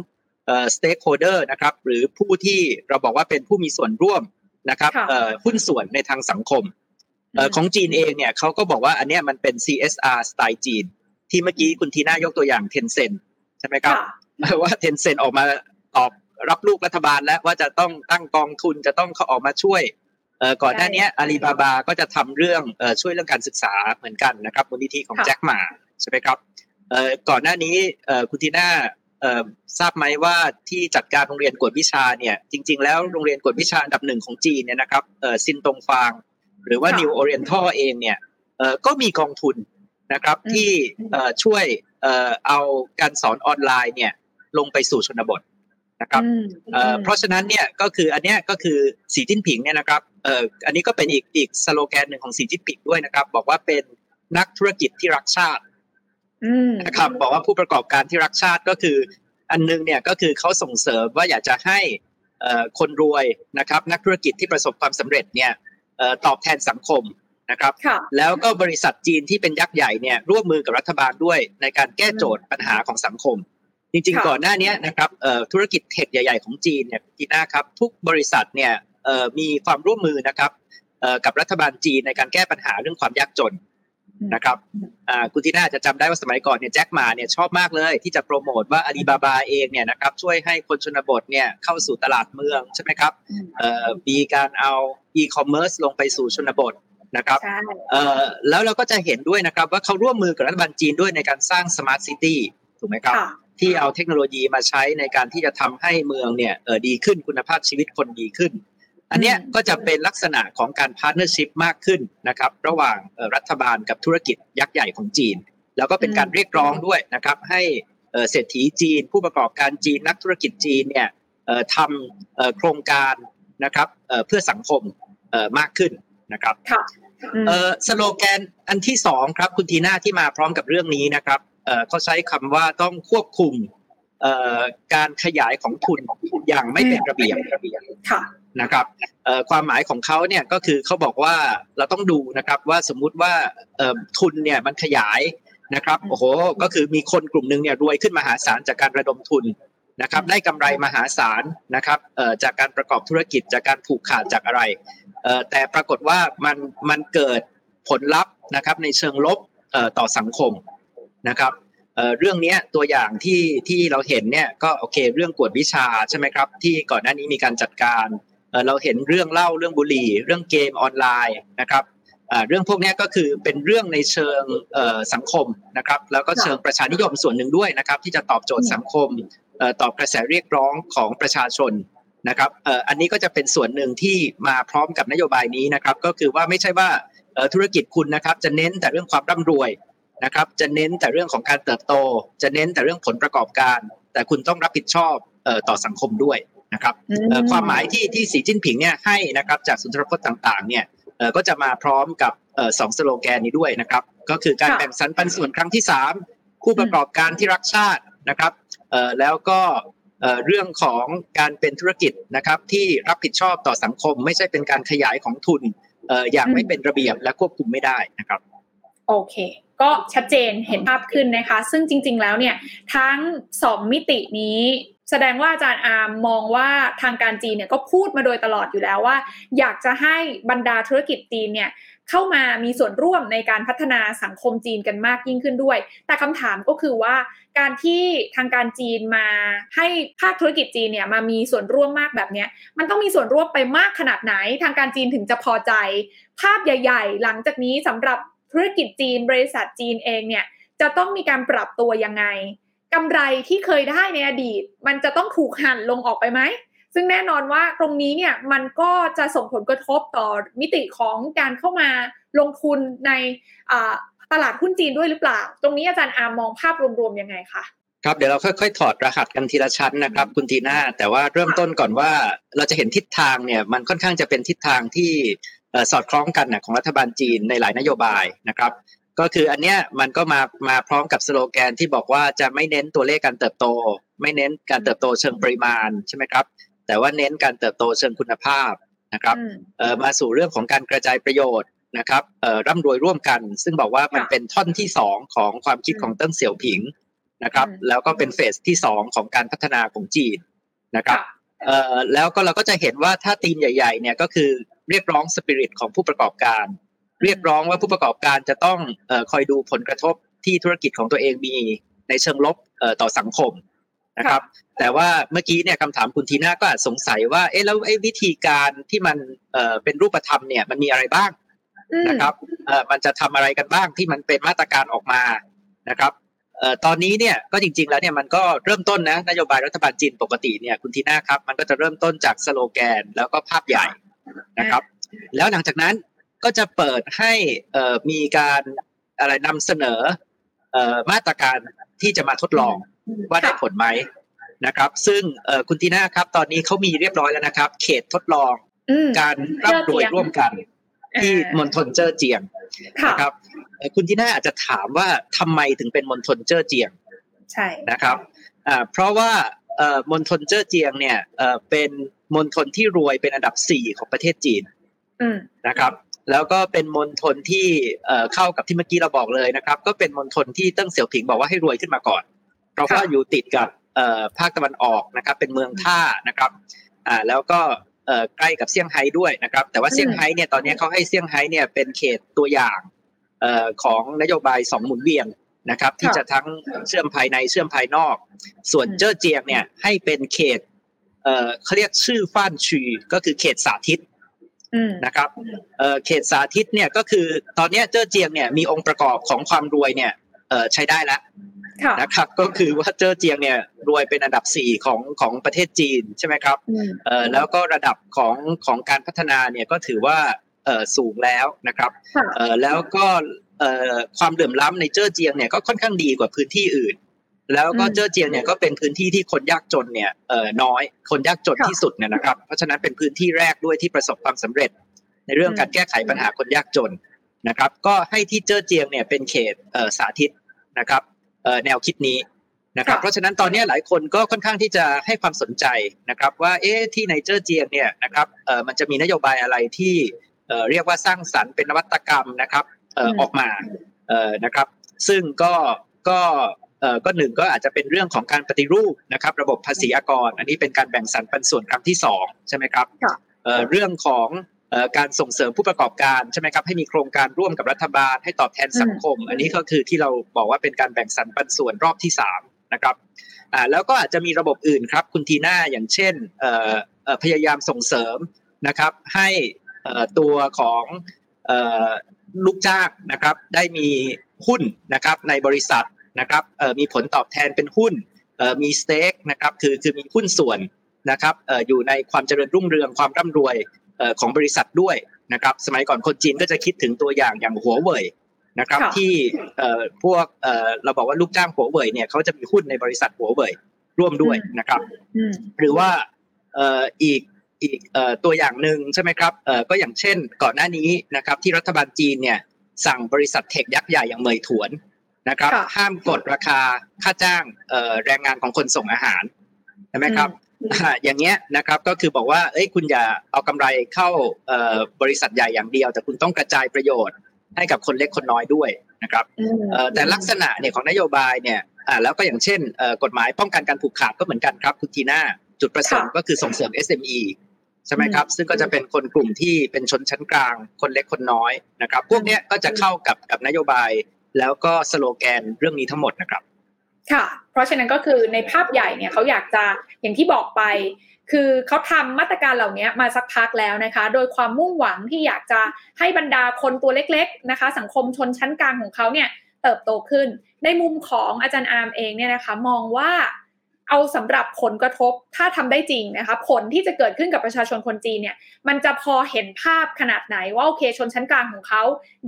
stakeholder นะครับหรือผู้ที่เราบอกว่าเป็นผู้มีส่วนร่วมนะครับหุ้นส่วนในทางสังคมของจีนเองเนี่ยเขาก็บอกว่าอันนี้มันเป็น CSR สไตล์จีน ที่เมื่อกี้คุณทีน่ายกตัวอย่างเทนเซนใช่ไหมครับว่าเทนเซนออกมาตอบรับลูกรัฐบาลแล้วว่าจะต้องตั้งกองทุนจะต้องเขาออกมาช่วย ก่อนหน้านี้อาลีบาบาก็จะทำเรื่องช่วยเรื่องการศึกษาเหมือนกันนะครับมูลนิธิของแจ็คหมาใช่ไหมครับก่อนหน้านี้คุณทีน่าทราบไหมว่าที่จัดการโรงเรียนกวดวิชาเนี่ยจริง ๆ แล้วโรงเรียนกวดวิชาอันดับหนึ่งของจีนเนี่ยนะครับซินตงฟาง หรือว่านิวโอเรียนทัลเองเนี่ยก็มีกองทุนนะครับที่ช่วยเอาการสอนออนไลน์เนี่ยลงไปสู่ชนบท นะครับเพราะฉะนั้นเนี่ยก็คืออันเนี้ยก็คือสีจิ้นผิงเนี่ยนะครับอันนี้ก็เป็นอีกอีกสโลแกนหนึ่งของสีจิ้นผิงด้วยนะครับ บอกว่าเป็นนักธุรกิจที่รักชาตินะครับบอกว่าผู้ประกอบการที่รักชาติก็คือ อันนึงเนี่ยก็คือเขาส่งเสริมว่าอยากจะให้คนรวยนะครับ นักธุรกิจที่ประสบความสำเร็จเนี่ยตอบแทนสังคมนะครับ แล้วก็บริษัทจีนที่เป็นยักษ์ใหญ่เนี่ยร่วมมือกับรัฐบาลด้วยในการแก้โจทย์ปัญหาของสังคม จริงๆ ก่อนหน้านี้นะครับธุรกิจ tech ใหญ่ ๆ ของจีนเนี่ยทีน่าครับทุกบริษัทเนี่ยมีความร่วมมือนะครับกับรัฐบาลจีนในการแก้ปัญหาเรื่องความยากจนนะครับคุณทีน่าจะจำได้ว่าสมัยก่อนเนี่ยแจ็คหม่าเนี่ยชอบมากเลย ที่จะโปรโมทว่าอาลีบาบาเองเนี่ยนะครับช่วยให้คนชนบทเนี่ยเข้าสู่ตลาดเมืองใช่ไหมครับมีการเอาอีคอมเมิร์ซลงไปสู่ชนบทนะครับแล้วเราก็จะเห็นด้วยนะครับว่าเขาร่วมมือกับรัฐบาลจีนด้วยในการสร้าง smart cityถูกไหมครับ ที่เอาเทคโนโลยีมาใช้ในการที่จะทำให้เมืองเนี่ยดีขึ้นคุณภาพชีวิตคนดีขึ้น อันนี้ก็จะเป็นลักษณะของการ partnership มากขึ้นนะครับ ระหว่างรัฐบาลกับธุรกิจยักษ์ใหญ่ของจีน แล้วก็เป็นการเรียกร้องด้วยนะครับให้เศรษฐีจีน ผู้ประกอบการจีนนักธุรกิจจีนเนี่ยทำโครงการนะครับเพื่อสังคมมากขึ้นนะครับเออสโลแกนอันที่สองครับคุณทีน่าที่มาพร้อมกับเรื่องนี้นะครับ เออเขาใช้คำว่าต้องควบคุมเอ่อการขยายของทุนอย่างไม่เป็นระเบียบระเบียบนะครับเอ่อความหมายของเขาเนี่ยก็คือเขาบอกว่าเราต้องดูนะครับว่าสมมุติว่าเอ่อทุนเนี่ยมันขยายนะครับโอ้โหก็คือมีคนกลุ่มหนึ่งเนี่ยรวยขึ้นมหาศาลจากการระดมทุนนะครับได้กำไรมหาศาลนะครับจากการประกอบธุรกิจจากการผูกขาดจากอะไรแต่ปรากฏว่ามันมันเกิดผลลัพธ์นะครับในเชิงลบต่อสังคม นะครับเรื่องนี้ตัวอย่างที่ที่เราเห็นเนี่ยก็โอเคเรื่องกวดวิชาใช่ไหมครับที่ก่อนหน้านี้มีการจัดการเราเห็นเรื่องเล่าเรื่องบุหรี่ เรื่องเกมออนไลน์นะครับเรื่องพวกนี้ก็คือเป็นเรื่องในเชิงสังคมนะครับแล้วก็เชิงประชานิยมส่วนหนึ่งด้วยนะครับที่จะตอบโจทย์สังคมตอบกระแสเรียกร้องของประชาชนนะครับอันนี้ก็จะเป็นส่วนหนึ่งที่มาพร้อมกับนโยบายนี้นะครับก็คือว่าไม่ใช่ว่าธุรกิจคุณนะครับจะเน้นแต่เรื่องความร่ำรวย นะครับจะเน้นแต่เรื่องของการเติบโต จะเน้นแต่เรื่องผลประกอบการ แต่คุณต้องรับผิดชอบต่อสังคมด้วยนะครับความหมายที่ที่สีจิ้นผิงเนี่ยให้นะครับจากสุนทรพจน์ต่างๆเนี่ยก็จะมาพร้อมกับสองสโลแกนนี้ด้วยนะครับ ก็คือการแบ่งสรรปันส่วนครั้งที่ 3 ผู้ประกอบการที่รักชาตินะครับแล้วก็เรื่องของการเป็นธุรกิจนะครับที่รับผิดชอบต่อสังคม ไม่ใช่เป็นการขยายของทุนอย่างไม่เป็นระเบียบและควบคุมไม่ได้นะครับ โอเค ก็ชัดเจนเห็นภาพขึ้นนะคะ ซึ่งจริง ๆ แล้วเนี่ยทั้งสองมิตินี้แสดงว่าอาจารย์อาร์มมองว่าทางการจีนเนี่ยก็พูดมาโดยตลอดอยู่แล้วว่า อยากจะให้บรรดาธุรกิจจีนเนี่ยเข้ามามีส่วนร่วมในการพัฒนาสังคมจีนกันมากยิ่งขึ้นด้วย แต่คำถามก็คือว่า การที่ทางการจีนมาให้ภาคธุรกิจจีนเนี่ยมามีส่วนร่วมมากแบบนี้มันต้องมีส่วนร่วมไปมากขนาดไหน ทางการจีนถึงจะพอใจ ภาพใหญ่ ๆ หลังจากนี้สำหรับ ธุรกิจจีนบริษัทจีนเองเนี่ยจะต้องมีการปรับตัวยังไงกำไรที่เคยได้ในอดีต มันจะต้องถูกหั่นลงออกไปไหมซึ่งแน่นอนว่าตรงนี้เนี่ยมันก็จะส่งผลกระทบต่อมิติของการเข้ามาลงทุนในตลาดหุ้นจีนด้วยหรือเปล่า ตรงนี้อาจารย์อามมองภาพรวมๆยังไงคะครับเดี๋ยวเราค่อยๆ ถอดรหัสกันทีละชั้นนะครับคุณทีน่าแต่ว่าเริ่มต้นก่อนว่าเราจะเห็นทิศทางเนี่ยมันค่อนข้างจะเป็นทิศทางที่ สอดคล้องกันนะของรัฐบาลจีนในหลายนโยบายนะครับ ก็คืออันเนี้ยมันก็มามาพร้อมกับสโลแกนที่บอกว่าจะไม่เน้นตัวเลขการเติบโต ไม่เน้นการเติบโตเชิงปริมาณใช่ไหมครับแต่ว่าเน้นการเติบโตเชิงคุณภาพนะครับมาสู่เรื่องของการกระจายประโยชน์นะครับร่ำรวยร่วมกัน ซึ่งบอกว่ามันเป็นท่อนที่สองของความคิดของเติ้งเสี่ยวผิงนะครับแล้วก็เป็นเฟสที่สองของการพัฒนาของจีนนะครับแล้วก็เราก็จะเห็นว่าถ้าทีมใหญ่ๆเนี่ยก็คือ เรียกร้องสปิริตของผู้ประกอบการ เรียกร้องว่าผู้ประกอบการจะต้องคอยดูผลกระทบที่ธุรกิจของตัวเองมีในเชิงลบต่อสังคมนะครับ แต่ว่าเมื่อกี้เนี่ยคำถามคุณทีน่าก็อาจสงสัยว่าเอ๊ะแล้วไอ้วิธีการที่มันเอ่อเป็นรูปธรรมเนี่ยมันมีอะไรบ้างนะครับเอ่อมันจะทำอะไรกันบ้างที่มันเป็นมาตรการออกมานะครับเอ่อตอนนี้เนี่ยก็จริงๆแล้วเนี่ยมันก็เริ่มต้นนะนโยบายรัฐบาลจีนปกติเนี่ยคุณทีน่าครับมันก็จะเริ่มต้นจากสโลแกนแล้วก็ภาพใหญ่ นะครับ แล้วหลังจากนั้นก็จะเปิดให้เอ่อมีการอะไรนำเสนอเอ่อมาตรการที่จะมาทดลองว่าได้ผลไหมนะครับ ซึ่งคุณทีน่าครับตอนนี้เขามีเรียบร้อยแล้วนะครับ เขตทดลองการร่ำรวยร่วมกัน ที่มณฑลเจ้อเจียงนะครับ คุณทีน่าอาจจะถามว่าทำไมถึงเป็นมณฑลเจ้อเจียงใช่นะครับเพราะว่ามณฑลเจ้อเจียงเนี่ยเป็น มณฑลที่รวยเป็นอันดับสี่ของประเทศจีนนะครับ แล้วก็เป็นมณฑลที่เข้ากับที่เมื่อกี้เราบอกเลยนะครับ ก็เป็นมณฑลที่เติ้งเสี่ยวผิงบอกว่าให้รวยขึ้นมาก่อน เพราะว่าอยู่ติดกับภาคตะวันออกนะครับ เป็นเมืองท่านะครับอ่าแล้วก็ใกล้กับเซี่ยงไฮ้ด้วยนะครับ แต่ว่าเซี่ยงไฮ้เนี่ยตอนนี้เขาให้เซี่ยงไฮ้เนี่ยเป็นเขตตัวอย่างของนโยบายสองหมุนเวียนนะครับ ที่จะทั้งเชื่อมภายในเชื่อมภายนอก ส่วนเจ้อเจียงเนี่ยให้เป็นเขต เขาเรียกชื่อฟ้านชีก็คือเขตสาธิตนะครับเขตสาธิตเนี่ยก็คือตอนนี้เจ้อเจียงเนี่ยมีองค์ประกอบของความรวยเนี่ยใช้ได้แล้วนะครับก็คือว่าเจ้อเจียงเนี่ยรวยเป็นอันดับสี่ของของประเทศจีนใช่ไหมครับเอ่อแล้วก็ระดับของของการพัฒนาเนี่ยก็ถือว่าเอ่อสูงแล้วนะครับเอ่อแล้วก็เอ่อความเดือมล้ำในเจ้อเจียงเนี่ยก็ค่อนข้างดีกว่าพื้นที่อื่น แล้วก็เจ้อเจียงเนี่ยก็เป็นพื้นที่ที่คนยากจนเนี่ยเอ่อน้อย คนยากจนที่สุดเนี่ยนะครับ เพราะฉะนั้นเป็นพื้นที่แรกด้วยที่ประสบความสำเร็จ ในเรื่องการแก้ไขปัญหาคนยากจนนะครับ ก็ให้ที่เจ้อเจียงเนี่ยเป็นเขตเอ่อสาธิตนะครับแนวคิดนี้นะครับ เพราะฉะนั้นตอนนี้หลายคนก็ค่อนข้างที่จะให้ความสนใจนะครับ ว่าเอ๊ะที่ในเจอเจียงเนี่ยนะครับเอ่อมันจะมีนโยบายอะไรที่เอ่อเรียกว่าสร้างสรรค์เป็นนวัตกรรมนะครับเอ่อออกมาเอ่อนะครับ ซึ่งก็ก็เอ่อ ก็หนึ่งก็อาจจะเป็นเรื่องของการปฏิรูปนะครับ ระบบภาษีอากร อันนี้เป็นการแบ่งสรรปันส่วนครั้งที่สองใช่ไหมครับเอ่อเรื่องของการส่งเสริมผู้ประกอบการใช่ไหมครับให้มีโครงการร่วมกับรัฐบาลให้ตอบแทนสังคม อันนี้ก็คือที่เราบอกว่าเป็นการแบ่งสรรปันส่วนรอบที่สามนะครับอ่าแล้วก็อาจจะมีระบบอื่นครับคุณทีน่าอย่างเช่นเอ่อพยายามส่งเสริมนะครับให้ตัวของลูกจ้างนะครับได้มีหุ้นนะครับในบริษัท นะครับมีผลตอบแทนเป็นหุ้นมีสเต็กนะครับคือคือมีหุ้นส่วนนะครับอยู่ในความเจริญรุ่งเรืองความร่ำรวยของบริษัทด้วยนะครับสมัยก่อนคนจีนก็จะคิดถึงตัวอย่างอย่างหัวเว่ยนะครับที่พวกเราบอกว่าลูกจ้างหัวเว่ยเนี่ยเขาจะมีหุ้นในบริษัทหัวเว่ยร่วมด้วยนะครับ หรือว่าอีกอีกตัวอย่างหนึ่งใช่ไหมครับก็อย่างเช่นก่อนหน้านี้นะครับที่รัฐบาลจีนเนี่ยสั่งบริษัทเทคยักษ์ใหญ่อย่างเมยถวน นะครับ ห้ามกดราคาค่าจ้างแรงงานของคนส่งอาหารใช่ไหมครับอย่างเงี้ยนะครับก็คือบอกว่าเอ้ยคุณอย่าเอากำไรเข้าบริษัทใหญ่อย่างเดียว แต่คุณต้องกระจายประโยชน์ให้กับคนเล็กคนน้อยด้วยนะครับแต่ลักษณะเนี่ยของนโยบายเนี่ยแล้วก็อย่างเช่นกฎหมายป้องกันการผูกขาดก็เหมือนกันครับคุณทีน่าจุดประสงค์ก็คือส่งเสริม SME ใช่ไหมครับ ซึ่งก็จะเป็นคนกลุ่มที่เป็นชนชั้นกลาง คนเล็กคนน้อยนะครับ พวกนี้ก็จะเข้ากับกับนโยบาย แล้วก็สโลแกนเรื่องนี้ทั้งหมดนะครับ ค่ะ เพราะฉะนั้นก็คือในภาพใหญ่เนี่ยเขาอยากจะอย่างที่บอกไป คือเขาทำมาตรการเหล่านี้มาสักพักแล้วนะคะ โดยความมุ่งหวังที่อยากจะให้บรรดาคนตัวเล็ก ๆนะคะ สังคมชนชั้นกลางของเขาเนี่ยเติบโตขึ้น ในมุมของอาจารย์อาร์มเองเนี่ยนะคะ มองว่า เอาสำหรับผลกระทบถ้าทำได้จริงนะคะผลที่จะเกิดขึ้นกับประชาชนคนจีนเนี่ยมันจะพอเห็นภาพขนาดไหนว่าโอเคชนชั้นกลางของเขา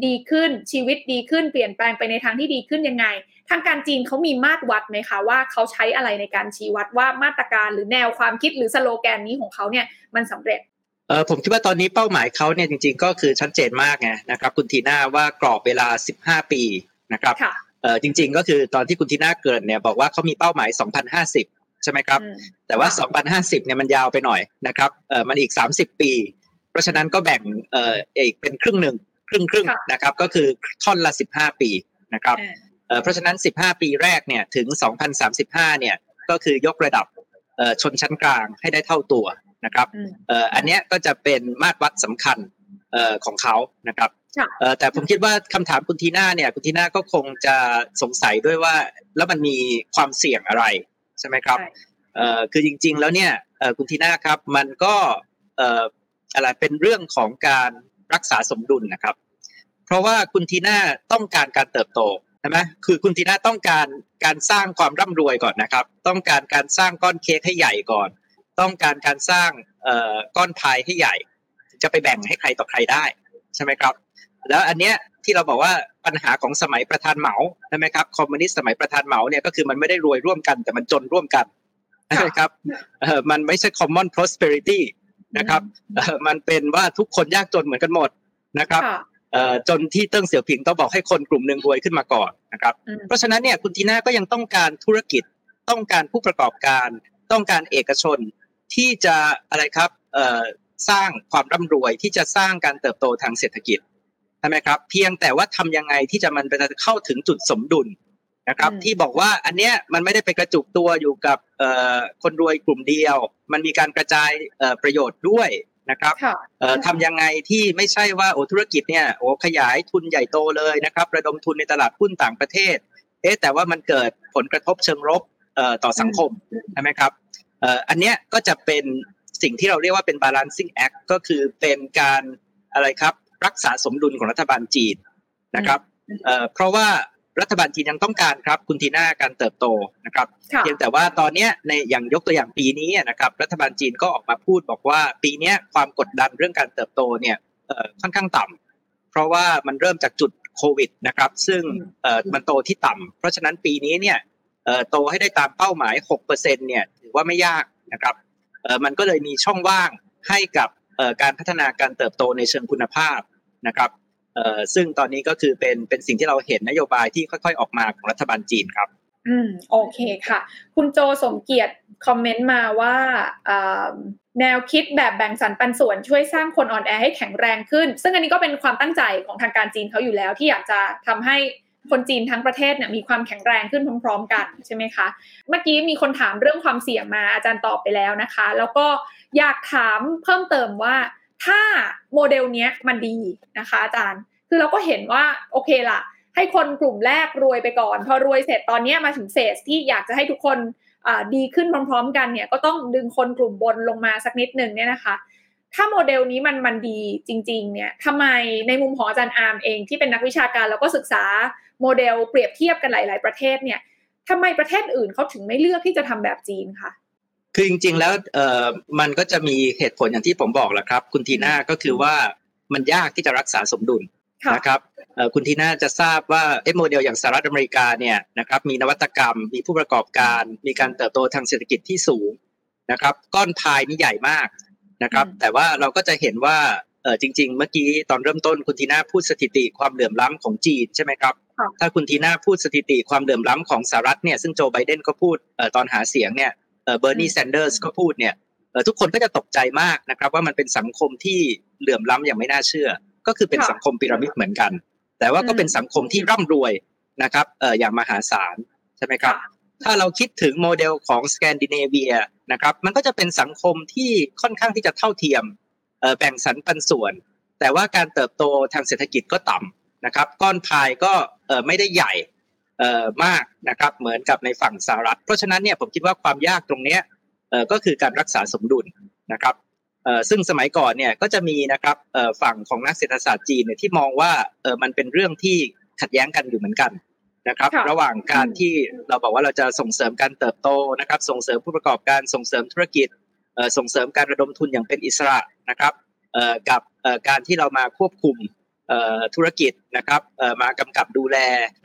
ดีขึ้นชีวิตดีขึ้นเปลี่ยนแปลงไปในทางที่ดีขึ้นยังไง ทางการจีนเขามีมาตรวัดไหมคะว่าเขาใช้อะไรในการชี้วัดว่ามาตรการหรือแนวความคิดหรือสโลแกนนี้ของเขาเนี่ยมันสำเร็จเออผมคิดว่าตอนนี้เป้าหมายเขาเนี่ยจริงๆก็คือชัดเจนมากไงนะครับคุณทีน่าว่ากรอบเวลา 15 ปีนะครับ เออจริง ๆ ก็คือตอนที่คุณทีน่าเกิดเนี่ยบอกว่าเขามีเป้าหมาย 2050 ใช่ไหมครับ แต่ว่า 2050 เนี่ยมันยาวไปหน่อยนะครับเอ่อมันอีก 30 ปี เพราะฉะนั้นก็แบ่งเอ่ออีกเป็นครึ่งหนึ่งครึ่งครึ่งนะครับ ก็คือท่อนละ 15 ปีนะครับเอ่อเพราะฉะนั้น 15 ปีแรกเนี่ยถึง 2035 เนี่ยก็คือยกระดับเอ่อชนชั้นกลางให้ได้เท่าตัวนะครับเอ่ออันนี้ก็จะเป็นมาตรวัดสำคัญเอ่อของเขานะครับเอ่อ แต่ผมคิดว่าคำถามคุณทีน่าเนี่ยคุณทีน่าก็คงจะสงสัยด้วยว่า แล้วมันมีความเสี่ยงอะไรใช่ไหมครับเอ่อคือจริง ๆ แล้วเนี่ยเอ่อคุณทีน่าครับมันก็เอ่ออะไรเป็นเรื่องของการรักษาสมดุลนะครับ เพราะว่าคุณทีน่าต้องการการเติบโตใช่ไหมคือคุณทีน่าต้องการการสร้างความร่ำรวยก่อนนะครับ ต้องการการสร้างก้อนเค้กให้ใหญ่ก่อน ต้องการการสร้างเอ่อก้อนพายให้ใหญ่ จะไปแบ่งให้ใครต่อใครได้ใช่ไหมครับ แล้วอันเนี้ยที่เราบอกว่าปัญหาของสมัยประธานเหมาใช่ไหมครับคอมมิวนิสต์สมัยประธานเหมาเนี่ยก็คือมันไม่ได้รวยร่วมกัน แต่มันจนร่วมกันใช่ครับมันไม่ใช่ common prosperity นะครับมันเป็นว่าทุกคนยากจนเหมือนกันหมดนะครับจนที่เติ้งเสี่ยวผิงต้องบอกให้คนกลุ่มหนึ่งรวยขึ้นมาก่อนนะครับ เพราะฉะนั้นเนี่ยคุณทีน่าก็ยังต้องการธุรกิจต้องการผู้ประกอบการ ต้องการเอกชนที่จะอะไรครับสร้างความร่ำรวยที่จะสร้างการเติบโตทางเศรษฐกิจ ใช่ไหมครับ เพียงแต่ว่าทำยังไงที่จะมันจะเข้าถึงจุดสมดุลนะครับ ที่บอกว่าอันเนี้ยมันไม่ได้ไปกระจุกตัวอยู่กับคนรวยกลุ่มเดียว มันมีการกระจายประโยชน์ด้วยนะครับทำยังไงที่ไม่ใช่ว่าโอ้ธุรกิจเนี่ยโอ้ขยายทุนใหญ่โตเลยนะครับ ระดมทุนในตลาดหุ้นต่างประเทศ เอ๊แต่ว่ามันเกิดผลกระทบเชิงลบต่อสังคมใช่ไหมครับอันเนี้ยก็จะเป็นสิ่งที่เราเรียกว่าเป็น balancing act ก็คือเป็นการอะไรครับ รักษาสมดุลของรัฐบาลจีนนะครับเพราะว่ารัฐบาลจีนยังต้องการครับคุณทีน่าการเติบโตนะครับเพียงแต่ว่าตอนนี้ในอย่างยกตัวอย่างปีนี้นะครับรัฐบาลจีนก็ออกมาพูดบอกว่าปีนี้ความกดดันเรื่องการเติบโตเนี่ยค่อนข้างต่ำเพราะว่ามันเริ่มจากจุดโควิดนะครับซึ่งมันโตที่ต่ำเพราะฉะนั้นปีนี้เนี่ยโตให้ได้ตามเป้าหมาย6%เนี่ยถือว่าไม่ยากนะครับมันก็เลยมีช่องว่างให้กับ การพัฒนาการเติบโตในเชิงคุณภาพนะครับซึ่งตอนนี้ก็คือเป็นเป็นสิ่งที่เราเห็นนโยบายที่ค่อย ๆ ออกมาของรัฐบาลจีนครับ อืมโอเคค่ะ คุณโจสมเกียรติคอมเมนต์มาว่าแนวคิดแบบแบ่งสรรปันส่วนช่วยสร้างคนอ่อนแอให้แข็งแรงขึ้น ซึ่งอันนี้ก็เป็นความตั้งใจของทางการจีนเขาอยู่แล้วที่อยากจะทำให้ คนจีนทั้งประเทศเนี่ยมีความแข็งแรงขึ้นพร้อม ๆ กันใช่ไหมคะ เมื่อกี้มีคนถามเรื่องความเสี่ยงมาอาจารย์ตอบไปแล้วนะคะ แล้วก็อยากถามเพิ่มเติมว่าถ้าโมเดลเนี้ยมันดีนะคะ อาจารย์ คือเราก็เห็นว่าโอเคละให้คนกลุ่มแรกรวยไปก่อน พอรวยเสร็จตอนนี้มาถึง phase ที่อยากจะให้ทุกคนดีขึ้นพร้อม ๆ กันเนี่ยก็ต้องดึงคนกลุ่มบนลงมาสักนิดหนึ่งเนี่ยนะคะ ถ้าโมเดลนี้มันมันดีจริง ๆ เนี่ยทำไมในมุมของอาจารย์อาร์มเองที่เป็นนักวิชาการแล้วก็ศึกษา โมเดลเปรียบเทียบกันหลาย ๆ ประเทศเนี่ยทำไมประเทศอื่นเขาถึงไม่เลือกที่จะทำแบบจีนคะคือจริง ๆ แล้วเอ่อมันก็จะมีเหตุผลอย่างที่ผมบอกแหละครับ คุณทีน่าก็คือว่ามันยากที่จะรักษาสมดุลนะครับคุณทีน่าจะทราบว่าเอโมเดลอย่างสหรัฐอเมริกาเนี่ยนะครับมีนวัตกรรม มีผู้ประกอบการ มีการเติบโตทางเศรษฐกิจที่สูงนะครับ ก้อนพายนี่ใหญ่มากนะครับ แต่ว่าเราก็จะเห็นว่าเออจริง ๆ เมื่อกี้ตอนเริ่มต้นคุณทีน่าพูดสถิติความเหลื่อมล้ำของจีนใช่ไหมครับ ถ้าคุณทีน่าพูดสถิติความเหลื่อมล้ำของสหรัฐเนี่ยซึ่งโจไบเดนก็พูดตอนหาเสียงเนี่ยเบอร์นีแซนเดอร์สก็พูดเนี่ยทุกคนก็จะตกใจมากนะครับ ว่ามันเป็นสังคมที่เหลื่อมล้ำอย่างไม่น่าเชื่อ ก็คือเป็นสังคมพีระมิดเหมือนกัน แต่ว่าก็เป็นสังคมที่ร่ำรวยนะครับเอออย่างมหาศาลใช่ไหมครับ ถ้าเราคิดถึงโมเดลของสแกนดิเนเวียนะครับ มันก็จะเป็นสังคมที่ค่อนข้างที่จะเท่าเทียมแบ่งสรรปันส่วน แต่ว่าการเติบโตทางเศรษฐกิจก็ต่ำ นะครับก้อนพายก็ไม่ได้ใหญ่มากนะครับเหมือนกับในฝั่งสหรัฐ เพราะฉะนั้นเนี่ยผมคิดว่าความยากตรงเนี้ยก็คือการรักษาสมดุลนะครับซึ่งสมัยก่อนเนี่ยก็จะมีนะครับฝั่งของนักเศรษฐศาสตร์จีนเนี่ยที่มองว่ามันเป็นเรื่องที่ขัดแย้งกันอยู่เหมือนกันนะครับระหว่างการที่เราบอกว่าเราจะส่งเสริมการเติบโตนะครับส่งเสริมผู้ประกอบการส่งเสริมธุรกิจส่งเสริมการระดมทุนอย่างเป็นอิสระนะครับกับการที่เรามาควบคุม ธุรกิจนะครับมากำกับดูแล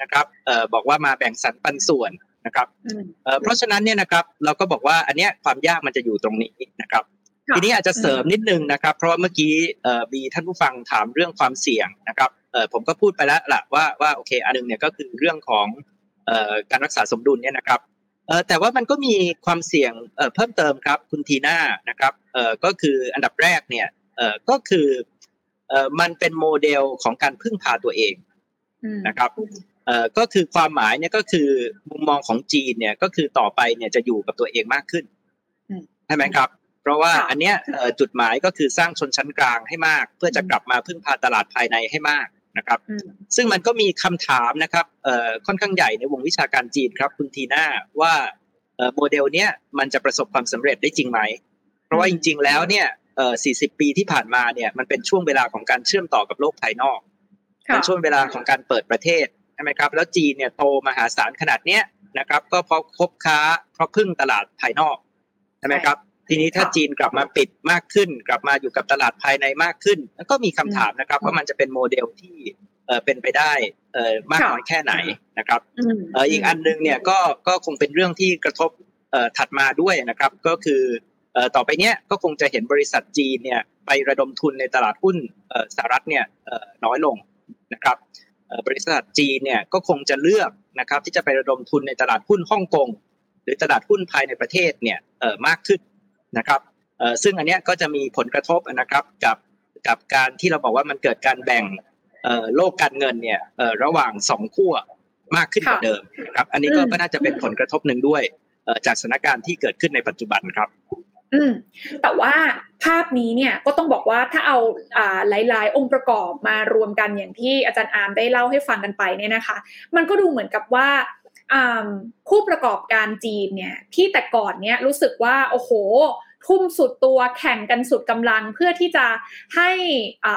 นะครับบอกว่ามาแบ่งสรรปันส่วนนะครับเพราะฉะนั้นเนี่ยนะครับเราก็บอกว่าอันเนี้ยความยากมันจะอยู่ตรงนี้นะครับทีนี้อาจจะเสริมนิดนึงนะครับ เพราะว่าเมื่อกี้มีท่านผู้ฟังถามเรื่องความเสี่ยงนะครับผมก็พูดไปแล้วแหละว่าว่าโอเคอันนึงเนี่ยก็คือเรื่องของการรักษาสมดุลเนี่ยนะครับแต่ว่ามันก็มีความเสี่ยงเพิ่มเติมครับคุณทีน่านะครับก็คืออันดับแรกเนี่ยก็คือ มันเป็นโมเดลของการพึ่งพาตัวเองนะครับก็คือความหมายเนี่ยก็คือมุมมองของจีนเนี่ยก็คือต่อไปเนี่ยจะอยู่กับตัวเองมากขึ้นใช่ไหมครับ เพราะว่าอันเนี้ยจุดหมายก็คือสร้างชนชั้นกลางให้มาก เพื่อจะกลับมาพึ่งพาตลาดภายในให้มากนะครับ ซึ่งมันก็มีคำถามนะครับค่อนข้างใหญ่ในวงวิชาการจีนครับ คุณทีน่าว่าโมเดลเนี้ยมันจะประสบความสำเร็จได้จริงไหม เพราะว่าจริง ๆ แล้วเนี่ย เอ่อ40 ปีที่ผ่านมาเนี่ยมันเป็นช่วงเวลาของการเชื่อมต่อกับโลกภายนอกเป็นช่วงเวลาของการเปิดประเทศใช่ไหมครับ แล้วจีนเนี่ยโตมหาศาลขนาดเนี้ยนะครับ ก็เพราะคบค้าเพราะพึ่งตลาดภายนอกใช่ไหมครับ ทีนี้ถ้าจีนกลับมาปิดมากขึ้น กลับมาอยู่กับตลาดภายในมากขึ้นก็มีคำถามนะครับว่ามันจะเป็นโมเดลที่เออเป็นไปได้เออมากน้อยแค่ไหนนะครับเอออีกอันนึงเนี่ยก็ก็คงเป็นเรื่องที่กระทบเอ่อถัดมาด้วยนะครับ ก็คือ ต่อไปเนี้ยก็คงจะเห็นบริษัทจีนเนี่ยไประดมทุนในตลาดหุ้นสหรัฐเนี่ยน้อยลงนะครับบริษัทจีนเนี่ยก็คงจะเลือกนะครับที่จะไประดมทุนในตลาดหุ้นฮ่องกงหรือตลาดหุ้นภายในประเทศเนี่ยมากขึ้นนะครับซึ่งอันเนี้ยก็จะมีผลกระทบนะครับกับกับการที่เราบอกว่ามันเกิดการแบ่งโลกการเงินเนี่ยระหว่างสองขั้วมากขึ้นกว่าเดิมครับ อันนี้ก็น่าจะเป็นผลกระทบหนึ่งด้วยจากสถานการณ์ที่เกิดขึ้นในปัจจุบันครับ อืมแต่ว่าภาพนี้เนี่ยก็ต้องบอกว่าถ้าเอาอ่าหลาย ๆ องค์ประกอบมารวมกันอย่างที่อาจารย์อาร์มได้เล่าให้ฟังกันไปเนี่ยนะคะ มันก็ดูเหมือนกับว่าคู่ประกอบการจีนเนี่ยที่แต่ก่อนเนี่ยรู้สึกว่าโอ้โห ทุ่มสุดตัวแข่งกันสุดกำลัง เพื่อที่จะให้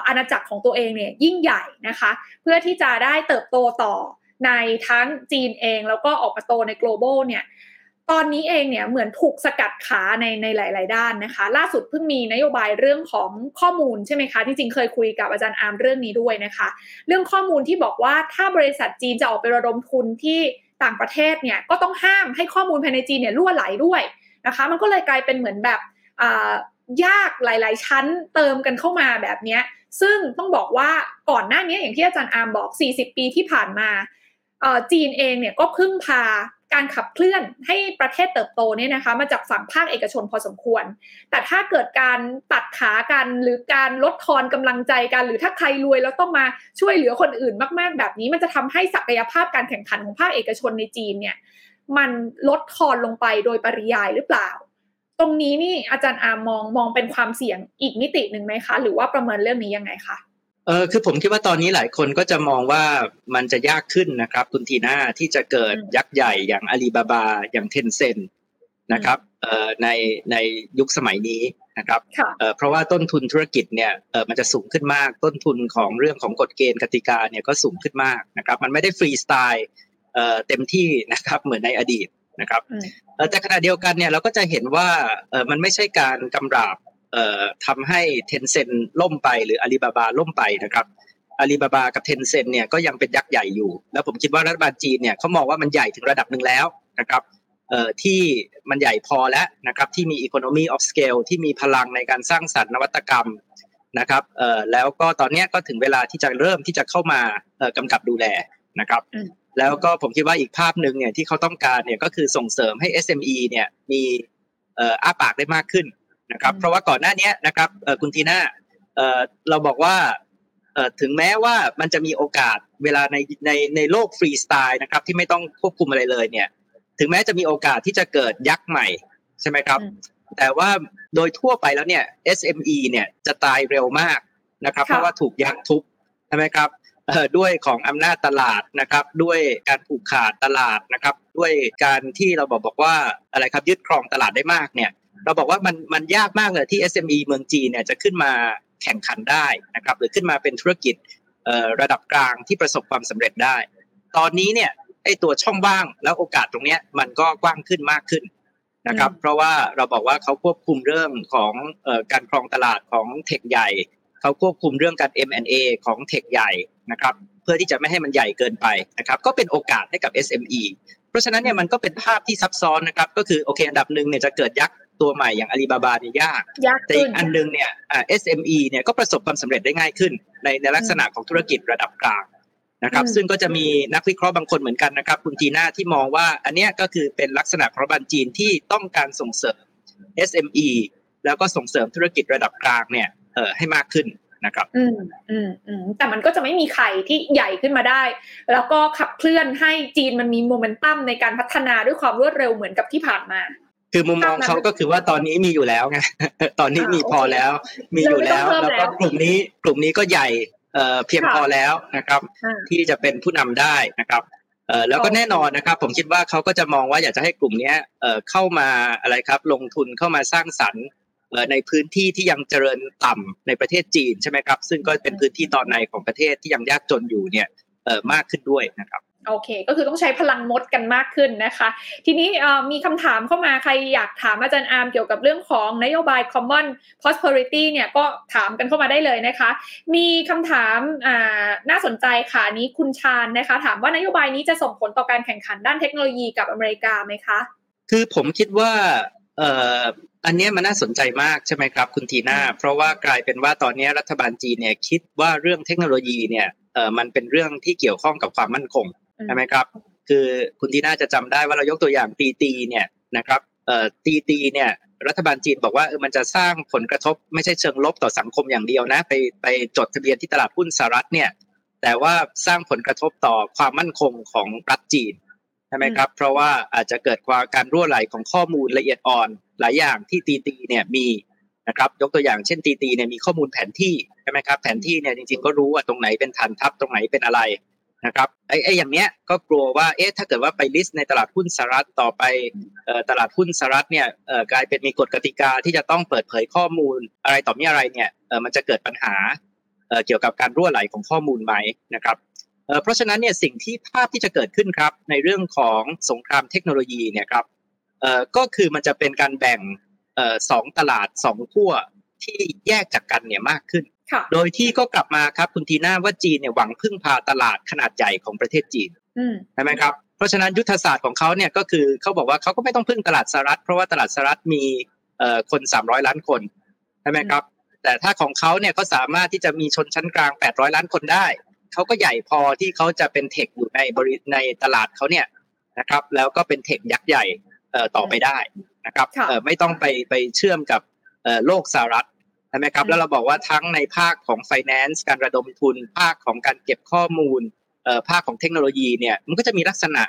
อาณาจักรของตัวเองเนี่ยยิ่งใหญ่นะคะ เพื่อที่จะได้เติบโตต่อในทั้งจีนเองแล้วก็ออกมาโตใน global เนี่ย ตอนนี้เองเนี่ยเหมือนถูกสกัดขาในในหลาย ๆ ด้านนะคะ ล่าสุดเพิ่งมีนโยบายเรื่องของข้อมูลใช่ไหมคะที่จริงเคยคุยกับอาจารย์อาร์มเรื่องนี้ด้วยนะคะ เรื่องข้อมูลที่บอกว่าถ้าบริษัทจีนจะออกไประดมทุนที่ต่างประเทศเนี่ยก็ต้องห้ามให้ข้อมูลภายในจีนเนี่ยล่วไหลด้วยนะคะ มันก็เลยกลายเป็นเหมือนแบบยากหลาย ๆ ชั้นเติมกันเข้ามาแบบนี้ซึ่งต้องบอกว่าก่อนหน้านี้อย่างที่อาจารย์อาร์มบอก 40 ปีที่ผ่านมาจีนเองเนี่ยก็พึ่งพา การขับเคลื่อนให้ประเทศเติบโตเนี่ยนะคะมาจากฝั่งภาคเอกชนพอสมควร แต่ถ้าเกิดการตัดขากันหรือการลดทอนกำลังใจกัน หรือถ้าใครรวยแล้วต้องมาช่วยเหลือคนอื่นมาก ๆ แบบนี้มันจะทำให้ศักยภาพการแข่งขันของภาคเอกชนในจีนเนี่ยมันลดทอนลงไปโดยปริยายหรือเปล่า ตรงนี้นี่อาจารย์อามองมองเป็นความเสี่ยงอีกมิติหนึ่งไหมคะ หรือว่าประเมินเรื่องนี้ยังไงคะ เออคือผมคิดว่าตอนนี้หลายคนก็จะมองว่ามันจะยากขึ้นนะครับ คุณทีน่าที่จะเกิดยักษ์ใหญ่อย่างอาลีบาบาอย่างเทนเซนนะครับเอ่อในในยุคสมัยนี้นะครับเอ่อเพราะว่าต้นทุนธุรกิจเนี่ยเอ่อมันจะสูงขึ้นมากต้นทุนของเรื่องของกฎเกณฑ์กติกาเนี่ยก็สูงขึ้นมากนะครับมันไม่ได้ฟรีสไตล์เอ่อเต็มที่นะครับเหมือนในอดีตนะครับแต่ขณะเดียวกันเนี่ยเราก็จะเห็นว่าเออมันไม่ใช่การกำราบเอ่อ ทำให้เทนเซ็นล่มไปหรืออาลีบาบาล่มไปนะครับอาลีบาบากับเทนเซ็นเนี่ยก็ยังเป็นยักษ์ใหญ่อยู่ แล้วผมคิดว่ารัฐบาลจีนเนี่ยเขามองว่ามันใหญ่ถึงระดับหนึ่งแล้วนะครับเอ่อที่มันใหญ่พอแล้วนะครับที่มี economy of scale ที่มีพลังในการสร้างสรรค์นวัตกรรมนะครับเอ่อแล้วก็ตอนนี้ก็ถึงเวลาที่จะเริ่มที่จะเข้ามาเอ่อกำกับดูแลนะครับแล้วก็ผมคิดว่าอีกภาพหนึ่งเนี่ยที่เขาต้องการเนี่ยก็คือส่งเสริมให้ SME เนี่ยมีเอ่ออ้าปากได้มากขึ้น นะครับ เพราะว่าก่อนหน้านี้นะครับคุณทีน่าเราบอกว่าถึงแม้ว่ามันจะมีโอกาสเวลาในในในโลกฟรีสไตล์นะครับที่ไม่ต้องควบคุมอะไรเลยเนี่ย ถึงแม้จะมีโอกาสที่จะเกิดยักษ์ใหม่ใช่ไหมครับ แต่ว่าโดยทั่วไปแล้วเนี่ย SME เนี่ยจะตายเร็วมากนะครับ เพราะว่าถูกยักษ์ทุบใช่ไหมครับด้วยของอำนาจตลาดนะครับ ด้วยการผูกขาดตลาดนะครับ ด้วยการที่เราบอกบอกว่าอะไรครับยึดครองตลาดได้มากเนี่ย เราบอกว่ามันมันยากมากเลยที่ SME เมืองจีนเนี่ยจะขึ้นมาแข่งขันได้นะครับหรือขึ้นมาเป็นธุรกิจระดับกลางที่ประสบความสำเร็จได้ ตอนนี้เนี่ยไอ้ตัวช่องว่างแล้วโอกาสตรงนี้มันก็กว้างขึ้นมากขึ้นนะครับ เพราะว่าเราบอกว่าเขาควบคุมเรื่องของการครองตลาดของเทคใหญ่เขาควบคุมเรื่องการ M&A ของเทคใหญ่นะครับ เพื่อที่จะไม่ให้มันใหญ่เกินไปนะครับ ก็เป็นโอกาสให้กับ SME เพราะฉะนั้นเนี่ยมันก็เป็นภาพที่ซับซ้อนนะครับ ก็คือโอเคอันดับหนึ่งเนี่ยจะเกิดยักษ์ ตัวใหม่อย่างอาลีบาบาเนี่ยยากแต่อีกอันนึงเนี่ย SME เนี่ยก็ประสบความสำเร็จได้ง่ายขึ้น ในในลักษณะของธุรกิจระดับกลางนะครับ ซึ่งก็จะมีนักวิเคราะห์บางคนเหมือนกันนะครับ คุณทีน่าที่มองว่าอันนี้ก็คือเป็นลักษณะของรัฐบาลจีนที่ต้องการส่งเสริม SME แล้วก็ส่งเสริมธุรกิจระดับกลางเนี่ยเออให้มากขึ้นนะครับ อืมอืมอืมแต่มันก็จะไม่มีใครที่ใหญ่ขึ้นมาได้ แล้วก็ขับเคลื่อนให้จีนมันมีโมเมนตัมในการพัฒนาด้วยความรวดเร็วเหมือนกับที่ผ่านมา คือมุมมองเขาก็คือว่าตอนนี้มีอยู่แล้วไงตอนนี้มีพอแล้ว มีอยู่แล้วแล้วก็กลุ่มนี้กลุ่มนี้ก็ใหญ่เเพียงพอแล้วนะครับ ที่จะเป็นผู้นำได้นะครับแล้วก็แน่นอนนะครับ ผมคิดว่าเขาก็จะมองว่าอยากจะให้กลุ่มนี้เข้ามาอะไรครับ ลงทุนเข้ามาสร้างสรรค์ในพื้นที่ที่ยังเจริญต่ำในประเทศจีนใช่ไหมครับ ซึ่งก็เป็นพื้นที่ตอนในของประเทศที่ยังยากจนอยู่เนี่ยมากขึ้นด้วยนะครับ โอเค ก็คือต้องใช้พลังมดกันมากขึ้นนะคะ ทีนี้มีคำถามเข้ามาใครอยากถามอาจารย์อาร์มเกี่ยวกับเรื่องของนโยบาย common prosperity เนี่ยก็ถามกันเข้ามาได้เลยนะคะ มีคำถามน่าสนใจค่ะนี้คุณชาญนะคะ ถามว่านโยบายนี้จะส่งผลต่อการแข่งขันด้านเทคโนโลยีกับอเมริกาไหมคะ คือผมคิดว่าเอ่ออันนี้มันน่าสนใจมากใช่ไหมครับคุณทีน่าเพราะว่ากลายเป็นว่าตอนนี้รัฐบาลจีนเนี่ยคิดว่าเรื่องเทคโนโลยีเนี่ยเอ่อมันเป็นเรื่องที่เกี่ยวข้องกับความมั่นคง ใช่ไหมครับ คือคุณทีน่าจะจำได้ว่าเรายกตัวอย่างตีตีเนี่ยนะครับเอ่อตีตีเนี่ยรัฐบาลจีนบอกว่าเออมันจะสร้างผลกระทบไม่ใช่เชิงลบต่อสังคมอย่างเดียวนะไปไปจดทะเบียนที่ตลาดหุ้นสหรัฐเนี่ยแต่ว่าสร้างผลกระทบต่อความมั่นคงของรัฐจีนใช่ไหมครับ เพราะว่าอาจจะเกิดความการรั่วไหลของข้อมูลละเอียดอ่อน หลายอย่างที่ตีตีเนี่ยมีนะครับยกตัวอย่างเช่นตีตีเนี่ยมีข้อมูลแผนที่ใช่ไหมครับแผนที่เนี่ยจริงๆก็รู้ว่าตรงไหนเป็นฐานทัพตรงไหนเป็นอะไร นะครับไอ้ไอ้อย่างเนี้ยก็กลัวว่าเอ๊ะถ้าเกิดว่าไปลิสต์ในตลาดหุ้นสหรัฐต่อไปตลาดหุ้นสหรัฐเนี่ยกลายเป็นมีกฎกติกาที่จะต้องเปิดเผยข้อมูลอะไรต่อมีอะไรเนี่ยมันจะเกิดปัญหาเกี่ยวกับการรั่วไหลของข้อมูลไหมนะครับเพราะฉะนั้นเนี่ยสิ่งที่ภาพที่จะเกิดขึ้นครับในเรื่องของสงครามเทคโนโลยีเนี่ยครับก็คือมันจะเป็นการแบ่งสองตลาดสองขั้ว ที่แยกจากกันเนี่ยมากขึ้น โดยที่ก็กลับมาครับคุณทีน่าว่าจีนเนี่ยหวังพึ่งพาตลาดขนาดใหญ่ของประเทศจีนใช่ไหมครับเพราะฉะนั้นยุทธศาสตร์ของเขาเนี่ยก็คือเขาบอกว่าเขาก็ไม่ต้องพึ่งตลาดสหรัฐเพราะว่าตลาดสหรัฐมีคน 300 ล้านคนใช่ไหมครับแต่ถ้าของเขาเนี่ยก็สามารถที่จะมีชนชั้นกลาง 800 ล้านคนได้เขาก็ใหญ่พอที่เขาจะเป็นเทคอยู่ในบริในตลาดเขาเนี่ยนะครับแล้วก็เป็นเทคยักษ์ใหญ่ต่อไปได้นะครับไม่ต้องไปไปเชื่อมกับ โลกสหรัฐใช่ไหมครับแล้วเราบอกว่าทั้งในภาคของ finance การระดมทุน ภาคของการเก็บข้อมูลภาคของเทคโนโลยีเนี่ยมันก็จะมีลักษณะ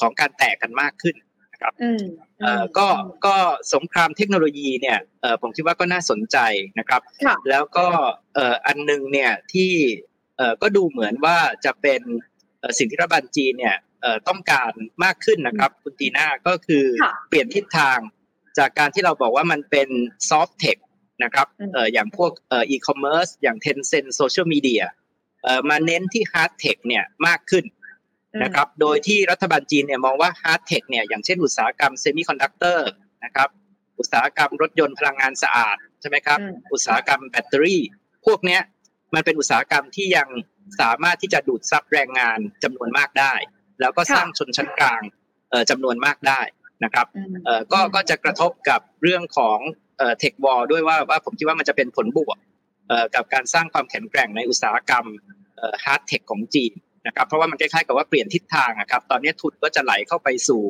ของการแตกกันมากขึ้นนะครับก็ก็สงครามเทคโนโลยีเนี่ยผมคิดว่าก็น่าสนใจนะครับ แล้วก็อันนึงเนี่ยที่ก็ดูเหมือนว่าจะเป็นสิ่งที่รัฐบาลจีนเนี่ยต้องการมากขึ้นนะครับ คุณตีน่าก็คือเปลี่ยนทิศทาง จากการที่เราบอกว่ามันเป็น soft tech นะครับอย่างพวกอีคอมเมิร์ซอย่าง Tencent social media มาเน้นที่ hard tech เนี่ยมากขึ้นนะครับโดยที่รัฐบาลจีนเนี่ยมองว่า hard tech เนี่ยอย่างเช่นอุตสาหกรรมเซมิคอนดักเตอร์นะครับอุตสาหกรรมรถยนต์พลังงานสะอาดใช่ไหมครับอุตสาหกรรมแบตเตอรี่ พวกเนี้ยมันเป็นอุตสาหกรรมที่ยังสามารถที่จะดูดซับแรงงานจำนวนมากได้ แล้วก็สร้างชนชั้นกลางจำนวนมากได้ นะครับก็ก็จะกระทบกับเรื่องของ tech war ด้วยว่าว่าผมคิดว่ามันจะเป็นผลบวกกับการสร้างความแข็งแกร่งในอุตสาหกรรมhard tech ของจีนนะครับเพราะว่ามันคล้ายๆกับว่าเปลี่ยนทิศทางครับตอนนี้ทุนก็จะไหลเข้าไปสู่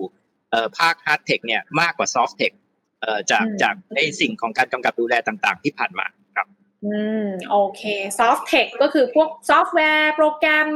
ภาค hard tech เนี่ยมากกว่า soft tech จากจากในสิ่งของการกำกับดูแลต่างๆ ที่ผ่านมาครับ อืม โอเค soft tech ก็คือพวกซอฟต์แวร์ โปรแกรม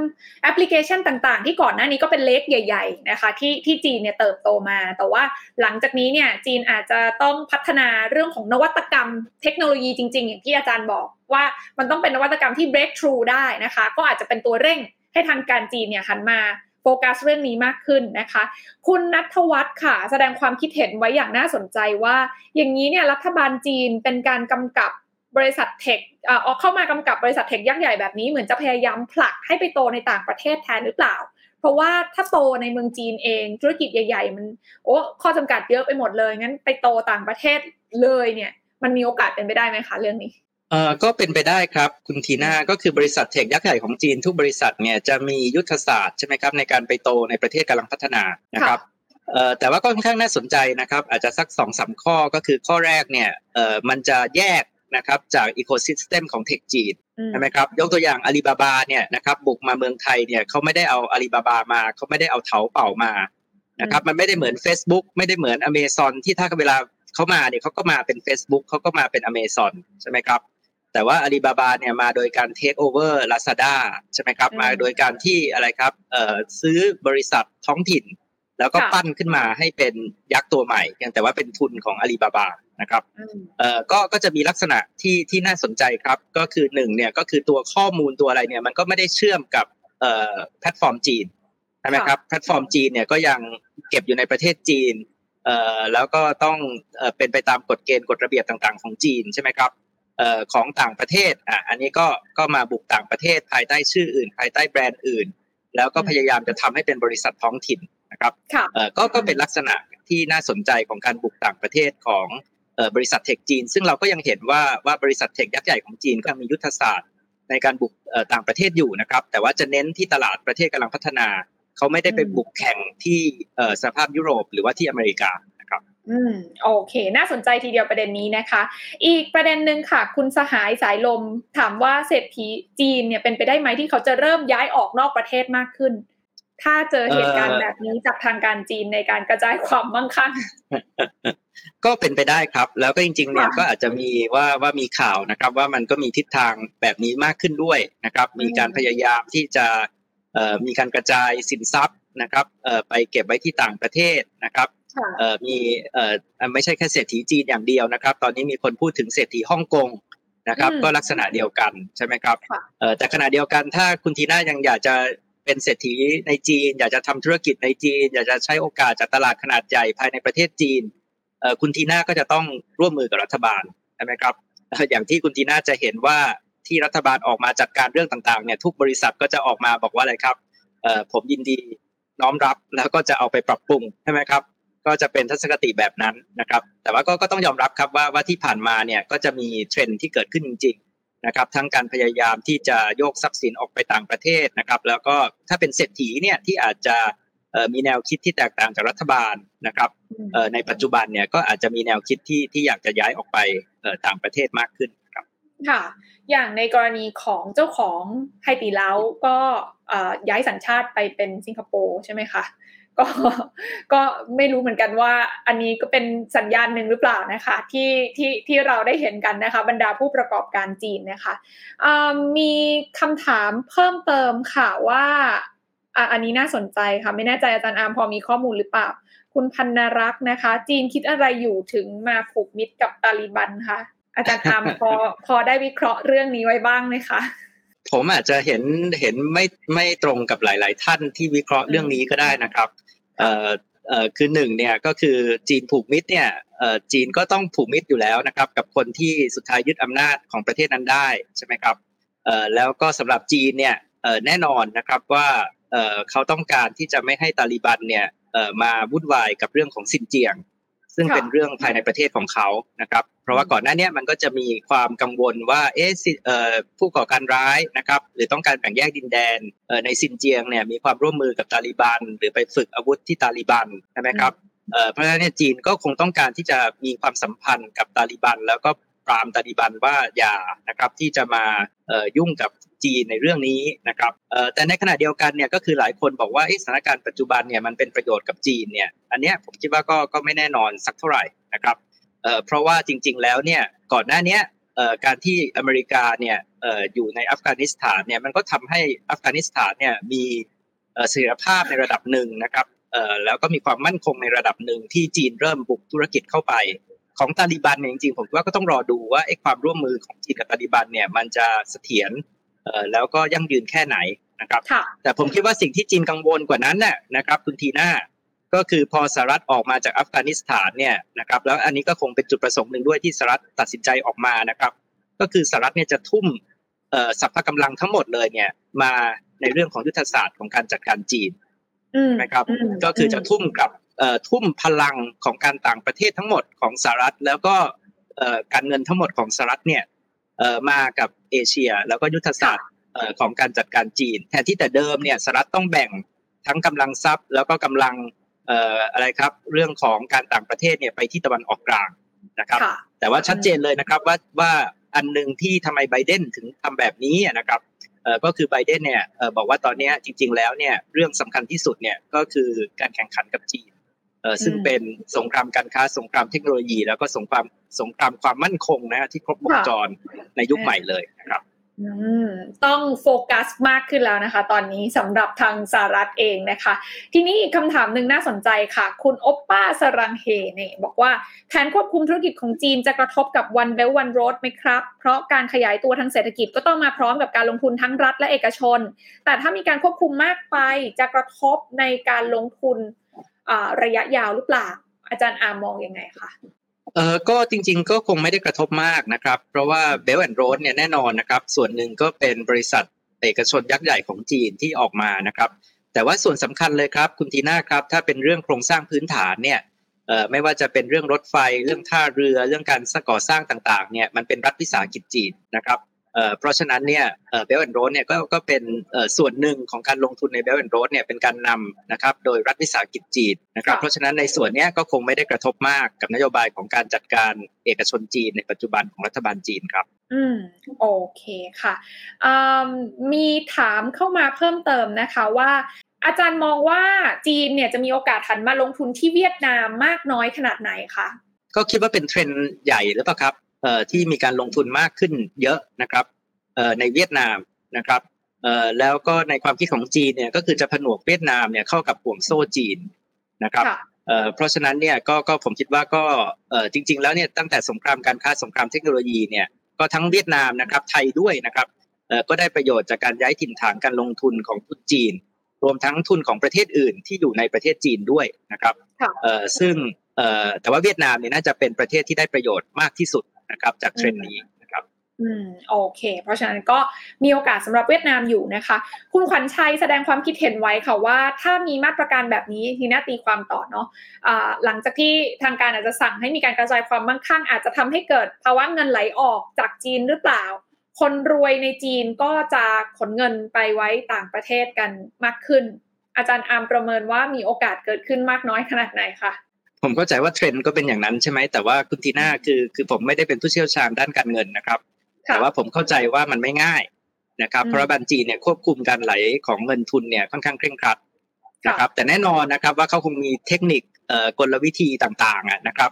แอปพลิเคชันต่างๆ ที่ก่อนหน้านี้ก็เป็นเล็กใหญ่ ๆ นะคะ ที่ที่จีนเนี่ยเติบโตมา แต่ว่าหลังจากนี้เนี่ย จีนอาจจะต้องพัฒนาเรื่องของนวัตกรรมเทคโนโลยีจริง ๆ อย่างที่อาจารย์บอกว่ามันต้องเป็นนวัตกรรมที่ breakthrough ได้นะคะ ก็อาจจะเป็นตัวเร่งให้ทางการจีนเนี่ยหันมาโฟกัสเรื่องนี้มากขึ้นนะคะ คุณนัทวัฒน์ค่ะ แสดงความคิดเห็นไว้อย่างน่าสนใจว่า อย่างนี้เนี่ยรัฐบาลจีนเป็นการกำกับ บริษัทเทคออกเข้ามากำกับบริษัทเทคยักษ์ใหญ่แบบนี้เหมือนจะพยายามผลักให้ไปโตในต่างประเทศแทนหรือเปล่า เพราะว่าถ้าโตในเมืองจีนเองธุรกิจใหญ่ ๆ มันโอ้ข้อจำกัดเยอะไปหมดเลยงั้นไปโตต่างประเทศเลยเนี่ย มันมีโอกาสเป็นไปได้ไหมคะเรื่องนี้เอ่อก็เป็นไปได้ครับคุณทีน่าก็คือบริษัทเทคยักษ์ใหญ่ของจีนทุกบริษัทเนี่ยจะมียุทธศาสตร์ใช่ไหมครับในการไปโตในประเทศกำลังพัฒนานะครับเอ่อแต่ว่าก็ค่อนข้างน่าสนใจนะครับ อาจจะสักสองสาข้อก็คือข้อแรกเนี่ยเอ่อมันจะแยก นะครับจากอีโคซิสเต็มของเทคจีนใช่ไหมครับยกตัวอย่างอาลีบาบาเนี่ยนะครับบุกมาเมืองไทยเนี่ยเขาไม่ได้เอาอาลีบาบามาเขาไม่ได้เอาเถาเป่ามานะครับมันไม่ได้เหมือน Facebook ไม่ได้เหมือนอเมซอนที่ถ้าเวลาเขามาเนี่ยเขาก็มาเป็น Facebook เขาก็มาเป็นอเมซอนใช่ไหมครับแต่ว่าอาลีบาบาเนี่ยมาโดยการเทคโอเวอร์ลาซาด้าใช่ไหมครับมาโดยการที่อะไรครับเอ่อซื้อบริษัทท้องถิ่น แล้วก็ปั้นขึ้นมาให้เป็นยักษ์ตัวใหม่เพียงแต่ว่าเป็นทุนของอาลีบาบา นะครับเอ่อก็ก็จะมีลักษณะที่ที่น่าสนใจครับ ก็คือหนึ่งเนี่ยก็คือตัวข้อมูลตัวอะไรเนี่ยมันก็ไม่ได้เชื่อมกับเอ่อแพลตฟอร์มจีนใช่ไหมครับแพลตฟอร์มจีนเนี่ยก็ยังเก็บอยู่ในประเทศจีนเอ่อแล้วก็ต้องเอ่อเป็นไปตามกฎเกณฑ์กฎระเบียบต่างๆ ของจีนใช่ไหมครับของต่างประเทศอะอันนี้ก็ก็มาบุกต่างประเทศภายใต้ชื่ออื่น ภายใต้แบรนด์อื่น แล้วก็พยายามจะทำให้เป็นบริษัทท้องถิ่นนะครับก็ก็เป็นลักษณะที่น่าสนใจของการบุกต่างประเทศของ บริษัท tech จีน ซึ่งเราก็ยังเห็นว่าว่าบริษัท tech ยักษ์ใหญ่ของจีนก็มียุทธศาสตร์ในการบุกต่างประเทศอยู่นะครับ แต่ว่าจะเน้นที่ตลาดประเทศกำลังพัฒนา เขาไม่ได้ไปบุกแข่งที่สภาพยุโรปหรือว่าที่อเมริกาอืมโอเค น่าสนใจทีเดียวประเด็นนี้นะคะ อีกประเด็นหนึ่งค่ะ คุณสหายสายลมถามว่าเศรษฐีจีนเนี่ยเป็นไปได้ไหมที่เขาจะเริ่มย้ายออกนอกประเทศมากขึ้น ถ้าเจอเหตุการณ์แบบนี้จากทางการจีนในการกระจายความมั่งคั่ง ก็เป็นไปได้ครับ แล้วก็จริงๆเนี่ยก็อาจจะมีว่าว่ามีข่าวนะครับ ว่ามันก็มีทิศทางแบบนี้มากขึ้นด้วยนะครับ มีการพยายามที่จะมีการกระจายสินทรัพย์นะครับไปเก็บไว้ที่ต่างประเทศนะครับมีไม่ใช่แค่เศรษฐีจีนอย่างเดียวนะครับ ตอนนี้มีคนพูดถึงเศรษฐีฮ่องกงนะครับ ก็ลักษณะเดียวกันใช่ไหมครับแต่ขณะเดียวกันถ้าคุณทีน่ายังอยากจะเป็นเศรษฐีในจีน อยากจะทำธุรกิจในจีน อยากจะใช้โอกาสจากตลาดขนาดใหญ่ภายในประเทศจีน คุณทีน่าก็จะต้องร่วมมือกับรัฐบาลใช่ไหมครับอย่างที่คุณทีน่าจะเห็นว่าที่รัฐบาลออกมาจัดการเรื่องต่างๆเนี่ยทุกบริษัทก็จะออกมาบอกว่าอะไรครับผมยินดีน้อมรับแล้วก็จะเอาไปปรับปรุงใช่ไหมครับ ก็จะเป็นทัศนคติแบบนั้นนะครับ แต่ว่าก็ก็ต้องยอมรับครับว่าว่าที่ผ่านมาเนี่ยก็จะมีเทรนด์ที่เกิดขึ้นจริงๆนะครับ ทั้งการพยายามที่จะโยกทรัพย์สินออกไปต่างประเทศนะครับ แล้วก็ถ้าเป็นเศรษฐีเนี่ยที่อาจจะ มีแนวคิดที่แตกต่างจากรัฐบาลนะครับในปัจจุบันเนี่ยก็อาจจะมีแนวคิดที่ที่อยากจะย้ายออกไปต่างประเทศมากขึ้นครับค่ะ อย่างในกรณีของเจ้าของไฮตีเล้าก็ย้ายสัญชาติไปเป็นสิงคโปร์ใช่ไหมคะก็ก็ไม่รู้เหมือนกันว่าอันนี้ก็เป็นสัญญาณหนึ่งหรือเปล่านะคะที่ที่ที่เราได้เห็นกันนะคะบรรดาผู้ประกอบการจีนนะคะมีคำถามเพิ่มเติมค่ะว่า อันนี้น่าสนใจค่ะ ไม่แน่ใจอาจารย์อาร์มพอมีข้อมูลหรือเปล่า คุณพันนรักษ์นะคะ จีนคิดอะไรอยู่ถึงมาผูกมิตรกับตาลิบันคะอาจารย์อาร์มพอพอได้วิเคราะห์เรื่องนี้ไว้บ้างไหมคะผมอาจจะเห็นเห็นไม่ไม่ตรงกับหลาย ๆ ท่านที่วิเคราะห์เรื่องนี้ก็ได้นะครับเอ่อเอ่อคือหนึ่งเนี่ยก็คือจีนผูกมิตรเนี่ยเอ่อจีนก็ต้องผูกมิตรอยู่แล้วนะครับ กับคนที่สุดท้ายยึดอำนาจของประเทศนั้นได้ใช่ไหมครับเอ่อแล้วก็สำหรับจีนเนี่ยเอ่อแน่นอนนะครับว่า เอ่อเขาต้องการที่จะไม่ให้ตาลิบันเนี่ยเอ่อมาวุ่นวายกับเรื่องของซินเจียง ซึ่งเป็นเรื่องภายในประเทศของเขานะครับ เพราะว่าก่อนหน้านี้มันก็จะมีความกังวลว่าเอ๊ะผู้ก่อการร้ายนะครับ หรือต้องการแบ่งแยกดินแดนในซินเจียงเนี่ยมีความร่วมมือกับตาลิบัน หรือไปฝึกอาวุธที่ตาลิบันใช่ไหมครับเพราะฉะนั้นจีนก็คงต้องการที่จะมีความสัมพันธ์กับตาลิบัน แล้วก็ปรามตาลิบันว่าอย่านะครับที่จะมายุ่งกับ จีนในเรื่องนี้นะครับแต่ในขณะเดียวกันเนี่ยก็คือหลายคนบอกว่าสถานการณ์ปัจจุบันเนี่ยมันเป็นประโยชน์กับจีนเนี่ยอันนี้ผมคิดว่าก็ก็ไม่แน่นอนสักเท่าไหร่นะครับเพราะว่าจริง ๆ แล้วเนี่ยก่อนหน้านี้การที่อเมริกาเนี่ยอยู่ในอัฟกานิสถานเนี่ยมันก็ทำให้อัฟกานิสถานเนี่ยมีเสถียรภาพในระดับหนึ่งนะครับแล้วก็มีความมั่นคงในระดับหนึ่งที่จีนเริ่มบุกธุรกิจเข้าไป ของตาลิบันเนี่ยจริงๆผมว่าก็ต้องรอดูว่าไอ้ความร่วมมือของจีนกับตาลิบันเนี่ยมันจะเสถียร แล้วก็ยั่งยืนแค่ไหนนะครับ แต่ผมคิดว่าสิ่งที่จีนกังวลกว่านั้นน่ะนะครับ คุณทีน่าก็คือพอสหรัฐออกมาจากอัฟกานิสถานเนี่ยนะครับ แล้วอันนี้ก็คงเป็นจุดประสงค์หนึ่งด้วยที่สหรัฐตัดสินใจออกมานะครับ ก็คือสหรัฐเนี่ยจะทุ่มสัพพะกำลังทั้งหมดเลยเนี่ยมาในเรื่องของยุทธศาสตร์ของการจัดการจีนนะครับ ก็คือจะทุ่มกับทุ่มพลังของการต่างประเทศทั้งหมดของสหรัฐ แล้วก็การเงินทั้งหมดของสหรัฐเนี่ยมากับ เอเชีย แล้วก็ยุทธศาสตร์ของการจัดการจีน แทนที่แต่เดิมเนี่ยสหรัฐต้องแบ่งทั้งกำลังทรัพย์ แล้วก็กำลังอะไรครับ เรื่องของการต่างประเทศเนี่ยไปที่ตะวันออกกลางนะครับ แต่ว่าชัดเจนเลยนะครับว่าว่าอันหนึ่งที่ทำไมไบเดนถึงทำแบบนี้นะครับก็คือไบเดนเนี่ยบอกว่าตอนนี้จริง ๆ แล้วเนี่ยเรื่องสำคัญที่สุดเนี่ยก็คือการแข่งขันกับจีน ซึ่งเป็นสงครามการค้าสงครามเทคโนโลยี แล้วก็สงครามสงครามความมั่นคงนะที่ครบวงจรในยุคใหม่เลยนะครับต้องโฟกัสมากขึ้นแล้วนะคะ ตอนนี้สำหรับทางสหรัฐเองนะคะ ทีนี้คำถามหนึ่งน่าสนใจค่ะ คุณโอปป้าสรังเฮเนี่ยบอกว่าแผนควบคุมธุรกิจของจีนจะกระทบกับ One Belt One Road ไหมครับ เพราะการขยายตัวทางเศรษฐกิจก็ต้องมาพร้อมกับการลงทุนทั้งรัฐและเอกชน แต่ถ้ามีการควบคุมมากไปจะกระทบในการลงทุน ระยะยาวหรือเปล่า อาจารย์อามองยังไงคะเออก็จริงๆก็คงไม่ได้กระทบมากนะครับ เพราะว่าเบลแอนด์โรดเนี่ยแน่นอนนะครับ ส่วนหนึ่งก็เป็นบริษัทเอกชนยักษ์ใหญ่ของจีนที่ออกมานะครับ แต่ว่าส่วนสำคัญเลยครับ คุณทีน่าครับ ถ้าเป็นเรื่องโครงสร้างพื้นฐานเนี่ยเอ่อไม่ว่าจะเป็นเรื่องรถไฟ เรื่องท่าเรือ เรื่องการก่อสร้างต่างๆเนี่ยมันเป็นรัฐวิสาหกิจจีนนะครับ เพราะฉะนั้นเนี่ยเบลแอนด์โรดเนี่ยก็ก็เป็นส่วนหนึ่งของการลงทุนในเบลแอนด์โรดเนี่ยเป็นการนำนะครับโดยรัฐวิสาหกิจจีนนะครับเพราะฉะนั้นในส่วนนี้ก็คงไม่ได้กระทบมากกับนโยบายของการจัดการเอกชนจีนในปัจจุบันของรัฐบาลจีนครับ อืมโอเคค่ะมีถามเข้ามาเพิ่มเติมนะคะว่าอาจารย์มองว่าจีนเนี่ยจะมีโอกาสหันมาลงทุนที่เวียดนามมากน้อยขนาดไหนคะก็คิดว่าเป็นเทรนด์ใหญ่หรือเปล่าครับ ที่มีการลงทุนมากขึ้นเยอะนะครับในเวียดนามนะครับแล้วก็ในความคิดของจีนเนี่ยก็คือจะผนวกเวียดนามเนี่ยเข้ากับห่วงโซ่จีนนะครับเพราะฉะนั้นเนี่ยก็ก็ผมคิดว่าก็จริง ๆ แล้วเนี่ยตั้งแต่สงครามการค้าสงครามเทคโนโลยีเนี่ยก็ทั้งเวียดนามนะครับไทยด้วยนะครับก็ได้ประโยชน์จากการย้ายถิ่นฐานการลงทุนของทุนจีน รวมทั้งทุนของประเทศอื่นที่อยู่ในประเทศจีนด้วยนะครับซึ่งแต่ว่าเวียดนามเนี่ยน่าจะเป็นประเทศที่ได้ประโยชน์มากที่สุด นะครับจากเทรนด์นี้นะครับอืมโอเค เพราะฉะนั้นก็มีโอกาสสำหรับเวียดนามอยู่นะคะ คุณขวัญชัยแสดงความคิดเห็นไว้ค่ะว่า ถ้ามีมาตรการแบบนี้ทีน่าตีความต่อเนาะะหลังจากที่ทางการอาจจะสั่งให้มีการกระจายความมั่งคั่ง อาจจะทำให้เกิดภาวะเงินไหลออกจากจีนหรือเปล่า คนรวยในจีนก็จะขนเงินไปไว้ต่างประเทศกันมากขึ้น อาจารย์อาร์มประเมินว่ามีโอกาสเกิดขึ้นมากน้อยขนาดไหนคะ ผมเข้าใจว่าเทรนด์ก็เป็นอย่างนั้นใช่ไหมแต่ว่าคุณทีน่าคือคือผมไม่ได้เป็นผู้เชี่ยวชาญด้านการเงินนะครับ แต่ว่าผมเข้าใจว่ามันไม่ง่ายนะครับเพราะบัญจีเนี่ยควบคุมการไหลของเงินทุนเนี่ยค่อนข้างเคร่งครัดนะครับแต่แน่นอนนะครับว่าเขาคงมีเทคนิคกลวิธีต่างๆนะครับ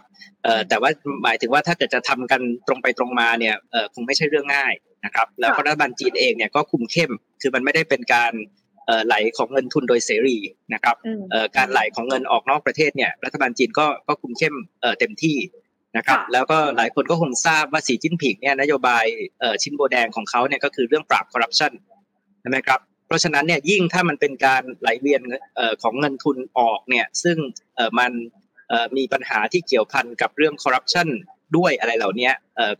แต่ว่าหมายถึงว่าถ้าเกิดจะทำกันตรงไปตรงมาเนี่ยคงไม่ใช่เรื่องง่ายนะครับแล้วรัฐบาลจีนเองเนี่ยก็คุมเข้มคือมันไม่ได้เป็นการ ไหลของเงินทุนโดยเสรีนะครับการไหลของเงินออกนอกประเทศเนี่ยรัฐบาลจีนก็ก็คุมเข้มเต็มที่นะครับแล้วก็หลายคนก็คงทราบว่าสีจิ้นผิงเนี่ยนโยบายชิ้นโบแดงของเขาเนี่ยก็คือเรื่องปราบคอร์รัปชันใช่ไหมครับเพราะฉะนั้นเนี่ยยิ่งถ้ามันเป็นการไหลเวียนของเงินทุนออกเนี่ยซึ่งมันมีปัญหาที่เกี่ยวพันกับเรื่องคอร์รัปชันด้วยอะไรเหล่านี้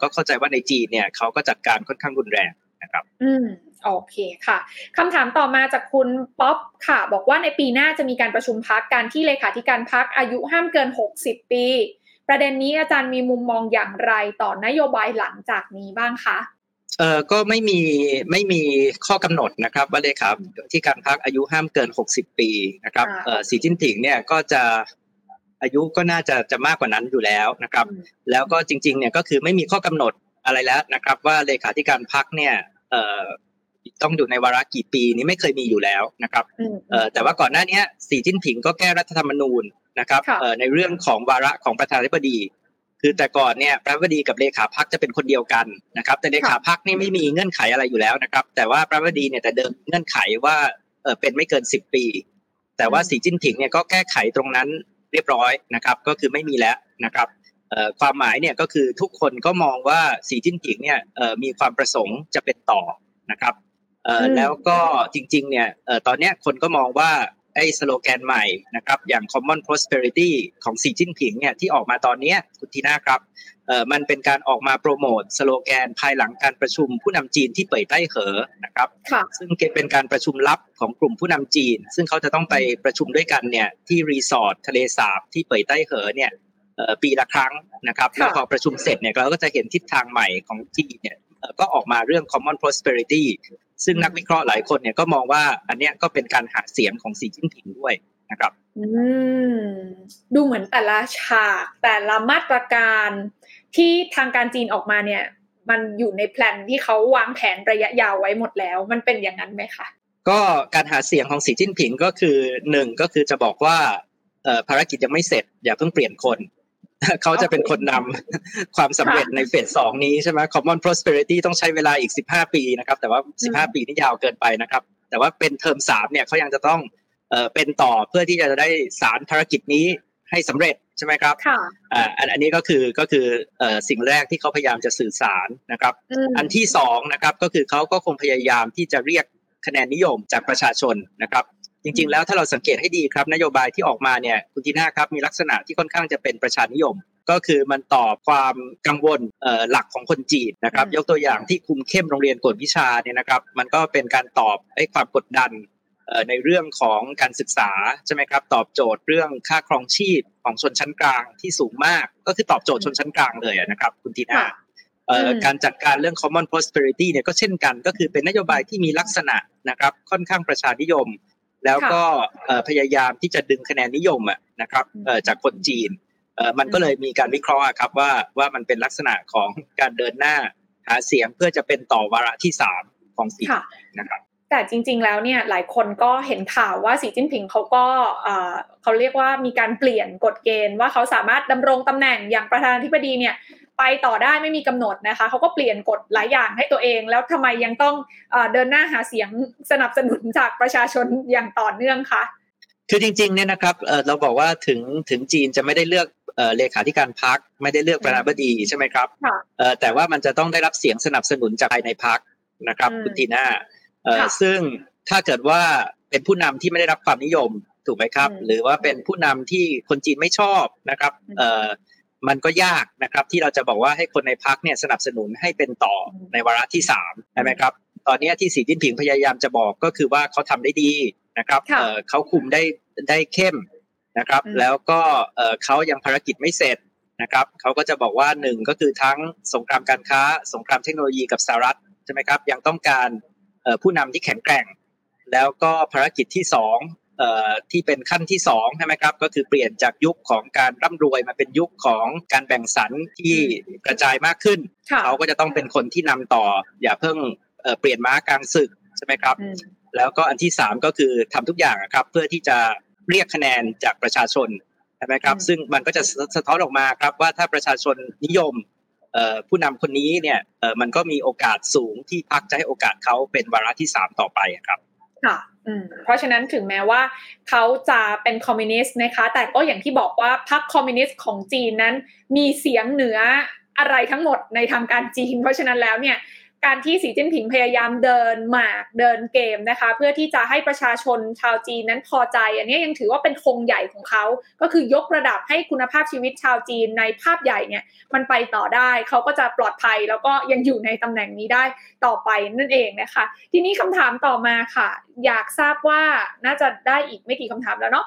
ก็เข้าใจว่าในจีนเนี่ยเขาก็จัดการค่อนข้างรุนแรงนะครับ อืม โอเคค่ะคำถามต่อมาจากคุณป๊อปค่ะ บอกว่าในปีหน้าจะมีการประชุมพักการที่เลขาธิการพักอายุห้ามเกิน 60 ปี ประเด็นนี้อาจารย์มีมุมมองอย่างไรต่อนโยบายหลังจากนี้บ้างคะเอ่อก็ไม่มีไม่มีข้อกำหนดนะครับว่าเลยครับที่การพักอายุห้ามเกิน 60 ปีนะครับเอ่อสีจิ้นผิงเนี่ยก็จะอายุก็น่าจะจะมากกว่านั้นอยู่แล้วนะครับ แล้วก็จริงๆเนี่ยก็คือไม่มีข้อกำหนดอะไรแล้วนะครับ ว่าเลขาธิการพักเนี่ยเอ่อ ต้องอยู่ในวาระกี่ปีนี้ไม่เคยมีอยู่แล้วนะครับเอ่อแต่ว่าก่อนหน้านี้สีจิ้นผิงก็แก้รัฐธรรมนูญนะครับเอ่อในเรื่องของวาระของประธานาธิบดี คือแต่ก่อนเนี่ยพระบดีกับเลขาพักจะเป็นคนเดียวกันนะครับ แต่เลขาพักนี่ไม่มีเงื่อนไขอะไรอยู่แล้วนะครับ แต่ว่าพระบดีเนี่ยแต่เดิมเงื่อนไขว่าเออเป็นไม่เกินสิบปี แต่ว่าสีจิ้นผิงเนี่ยก็แก้ไขตรงนั้นเรียบร้อยนะครับ ก็คือไม่มีแล้วนะครับความหมายเนี่ยก็คือทุกคนก็มองว่าสีจิ้นผิงเนี่ยมีความประสงค์จะเป็นต่อนะครับ แล้วก็จริง ๆ เนี่ยตอนนี้คนก็มองว่าไอ้สโลแกนใหม่นะครับอย่าง common prosperity ของสีจิ้นผิงเนี่ยที่ออกมาตอนนี้คุณทีน่าครับเอ่อมันเป็นการออกมาโปรโมทสโลแกนภายหลังการประชุมผู้นำจีนที่เป่ยใต้เหอนะครับซึ่งเป็นการประชุมลับของกลุ่มผู้นำจีน ซึ่งเขาจะต้องไปประชุมด้วยกันเนี่ยที่รีสอร์ททะเลสาบที่เป่ยใต้เหอเนี่ยปีละครั้งนะครับแล้วพอประชุมเสร็จเนี่ยเราก็จะเห็นทิศทางใหม่ของจีนเนี่ยก็ออกมาเรื่อง common prosperity ซึ่งนักวิเคราะห์หลายคนเนี่ยก็มองว่าอันเนี้ยก็เป็นการหาเสียงของสีจิ้นผิงด้วยนะครับอืมดูเหมือนแต่ละฉากแต่ละมาตรการที่ทางการจีนออกมาเนี่ย มันอยู่ในแผนที่เขาวางแผนระยะยาวไว้หมดแล้ว มันเป็นอย่างนั้นไหมคะก็การหาเสียงของสีจิ้นผิงก็คือหนึ่งก็คือจะบอกว่าภารกิจยังไม่เสร็จ อย่าเพิ่งเปลี่ยนคน เขาจะเป็นคนนำความสำเร็จในเฟสสองนี้ใช่ไหม common prosperity ต้องใช้เวลาอีกสิบห้าปีนะครับ แต่ว่าสิบห้าปีนี่ยาวเกินไปนะครับ แต่ว่าเป็นเทอมสามเนี่ยเขายังจะต้องเอ่อเป็นต่อเพื่อที่จะได้สารภารกิจนี้ให้สำเร็จใช่ไหมครับค่ะอ่าอันนี้ก็คือก็คือเอ่อสิ่งแรกที่เขาพยายามจะสื่อสารนะครับ อันที่สองนะครับก็คือเขาก็คงพยายามที่จะเรียกคะแนนนิยมจากประชาชนนะครับ จริง ๆ แล้วถ้าเราสังเกตให้ดีครับนโยบายที่ออกมาเนี่ยคุณทีน่าครับมีลักษณะที่ค่อนข้างจะเป็นประชานิยม ก็คือมันตอบความกังวลหลักของคนจีนนะครับยกตัวอย่างที่คุมเข้มโรงเรียนกวดวิชาเนี่ยนะครับมันก็เป็นการตอบไอ้ความกดดันในเรื่องของการศึกษาใช่ไหมครับตอบโจทย์เรื่องค่าครองชีพของชนชั้นกลางที่สูงมาก ก็คือตอบโจทย์ชนชั้นกลางเลยนะครับคุณทีน่าการจัดการเรื่อง common prosperity เนี่ยก็เช่นกัน ก็คือเป็นนโยบายที่มีลักษณะนะครับค่อนข้างประชานิยม แล้วก็พยายามที่จะดึงคะแนนนิยมนะครับจากคนจีนมันก็เลยมีการวิเคราะห์ครับว่าว่ามันเป็นลักษณะของการเดินหน้าหาเสียงเพื่อจะเป็นต่อวาระที่สามของสีนะครับแต่จริง ๆ แล้วเนี่ยหลายคนก็เห็นข่าวว่าสีจิ้นผิงเขาก็เขาเรียกว่ามีการเปลี่ยนกฎเกณฑ์ว่าเขาสามารถดำรงตำแหน่งอย่างประธานาธิบดีเนี่ย ไปต่อได้ไม่มีกำหนดนะคะเขาก็เปลี่ยนกฎหลายอย่างให้ตัวเอง แล้วทำไมยังต้องเดินหน้าหาเสียงสนับสนุนจากประชาชนอย่างต่อเนื่องคะคือจริงๆเนี่ยนะครับเราบอกว่าถึงถึงจีนจะไม่ได้เลือกเลขาธิการพักไม่ได้เลือกประธานาธิบดีใช่ไหมครับแต่ว่ามันจะต้องได้รับเสียงสนับสนุนจากภายในพักนะครับคุณทีน่าซึ่งถ้าเกิดว่าเป็นผู้นำที่ไม่ได้รับความนิยมถูกไหมครับ หรือว่าเป็นผู้นำที่คนจีนไม่ชอบนะครับ มันก็ยากนะครับที่เราจะบอกว่าให้คนในพักเนี่ยสนับสนุนให้เป็นต่อในวาระที่สามใช่ไหมครับตอนนี้ที่สีจิ้นผิงพยายามจะบอกก็คือว่าเขาทำได้ดีนะครับเขาคุมได้ได้เข้มนะครับ แล้วก็เขายังภารกิจไม่เสร็จนะครับเขาก็จะบอกว่าหนึ่งก็คือทั้งสงครามการค้า สงครามเทคโนโลยีกับสหรัฐใช่ไหมครับยังต้องการผู้นำที่แข็งแกร่ง แล้วก็ภารกิจที่สอง ที่เป็นขั้นที่สองใช่ไหมครับก็คือเปลี่ยนจากยุคของการร่ำรวยมาเป็นยุคของการแบ่งสรรที่กระจายมากขึ้น เขาก็จะต้องเป็นคนที่นำต่อ อย่าเพิ่งเปลี่ยนม้ากลางศึกใช่ไหมครับ แล้วก็อันที่สามก็คือทำทุกอย่างครับเพื่อที่จะเรียกคะแนนจากประชาชนใช่ไหมครับ ซึ่งมันก็จะสะท้อนออกมาครับว่าถ้าประชาชนนิยมผู้นำคนนี้เนี่ยมันก็มีโอกาสสูงที่พรรคจะให้โอกาสเขาเป็นวาระที่สามต่อไปครับค่ะ เพราะฉะนั้นถึงแม้ว่าเขาจะเป็นคอมมิวนิสต์นะคะ แต่ก็อย่างที่บอกว่าพรรคคอมมิวนิสต์ของจีนนั้น มีเสียงเหนืออะไรทั้งหมดในทางการจีน เพราะฉะนั้นแล้วเนี่ย การที่สีจิ้นผิงพยายามเดินหมากเดินเกมนะคะ เพื่อที่จะให้ประชาชนชาวจีนนั้นพอใจ อันนี้ยังถือว่าเป็นธงใหญ่ของเขา ก็คือยกระดับให้คุณภาพชีวิตชาวจีนในภาพใหญ่เนี่ยมันไปต่อได้ เขาก็จะปลอดภัยแล้วก็ยังอยู่ในตำแหน่งนี้ได้ต่อไปนั่นเองนะคะ ทีนี้คำถามต่อมาค่ะ อยากทราบว่าน่าจะได้อีกไม่กี่คำถามแล้วเนาะ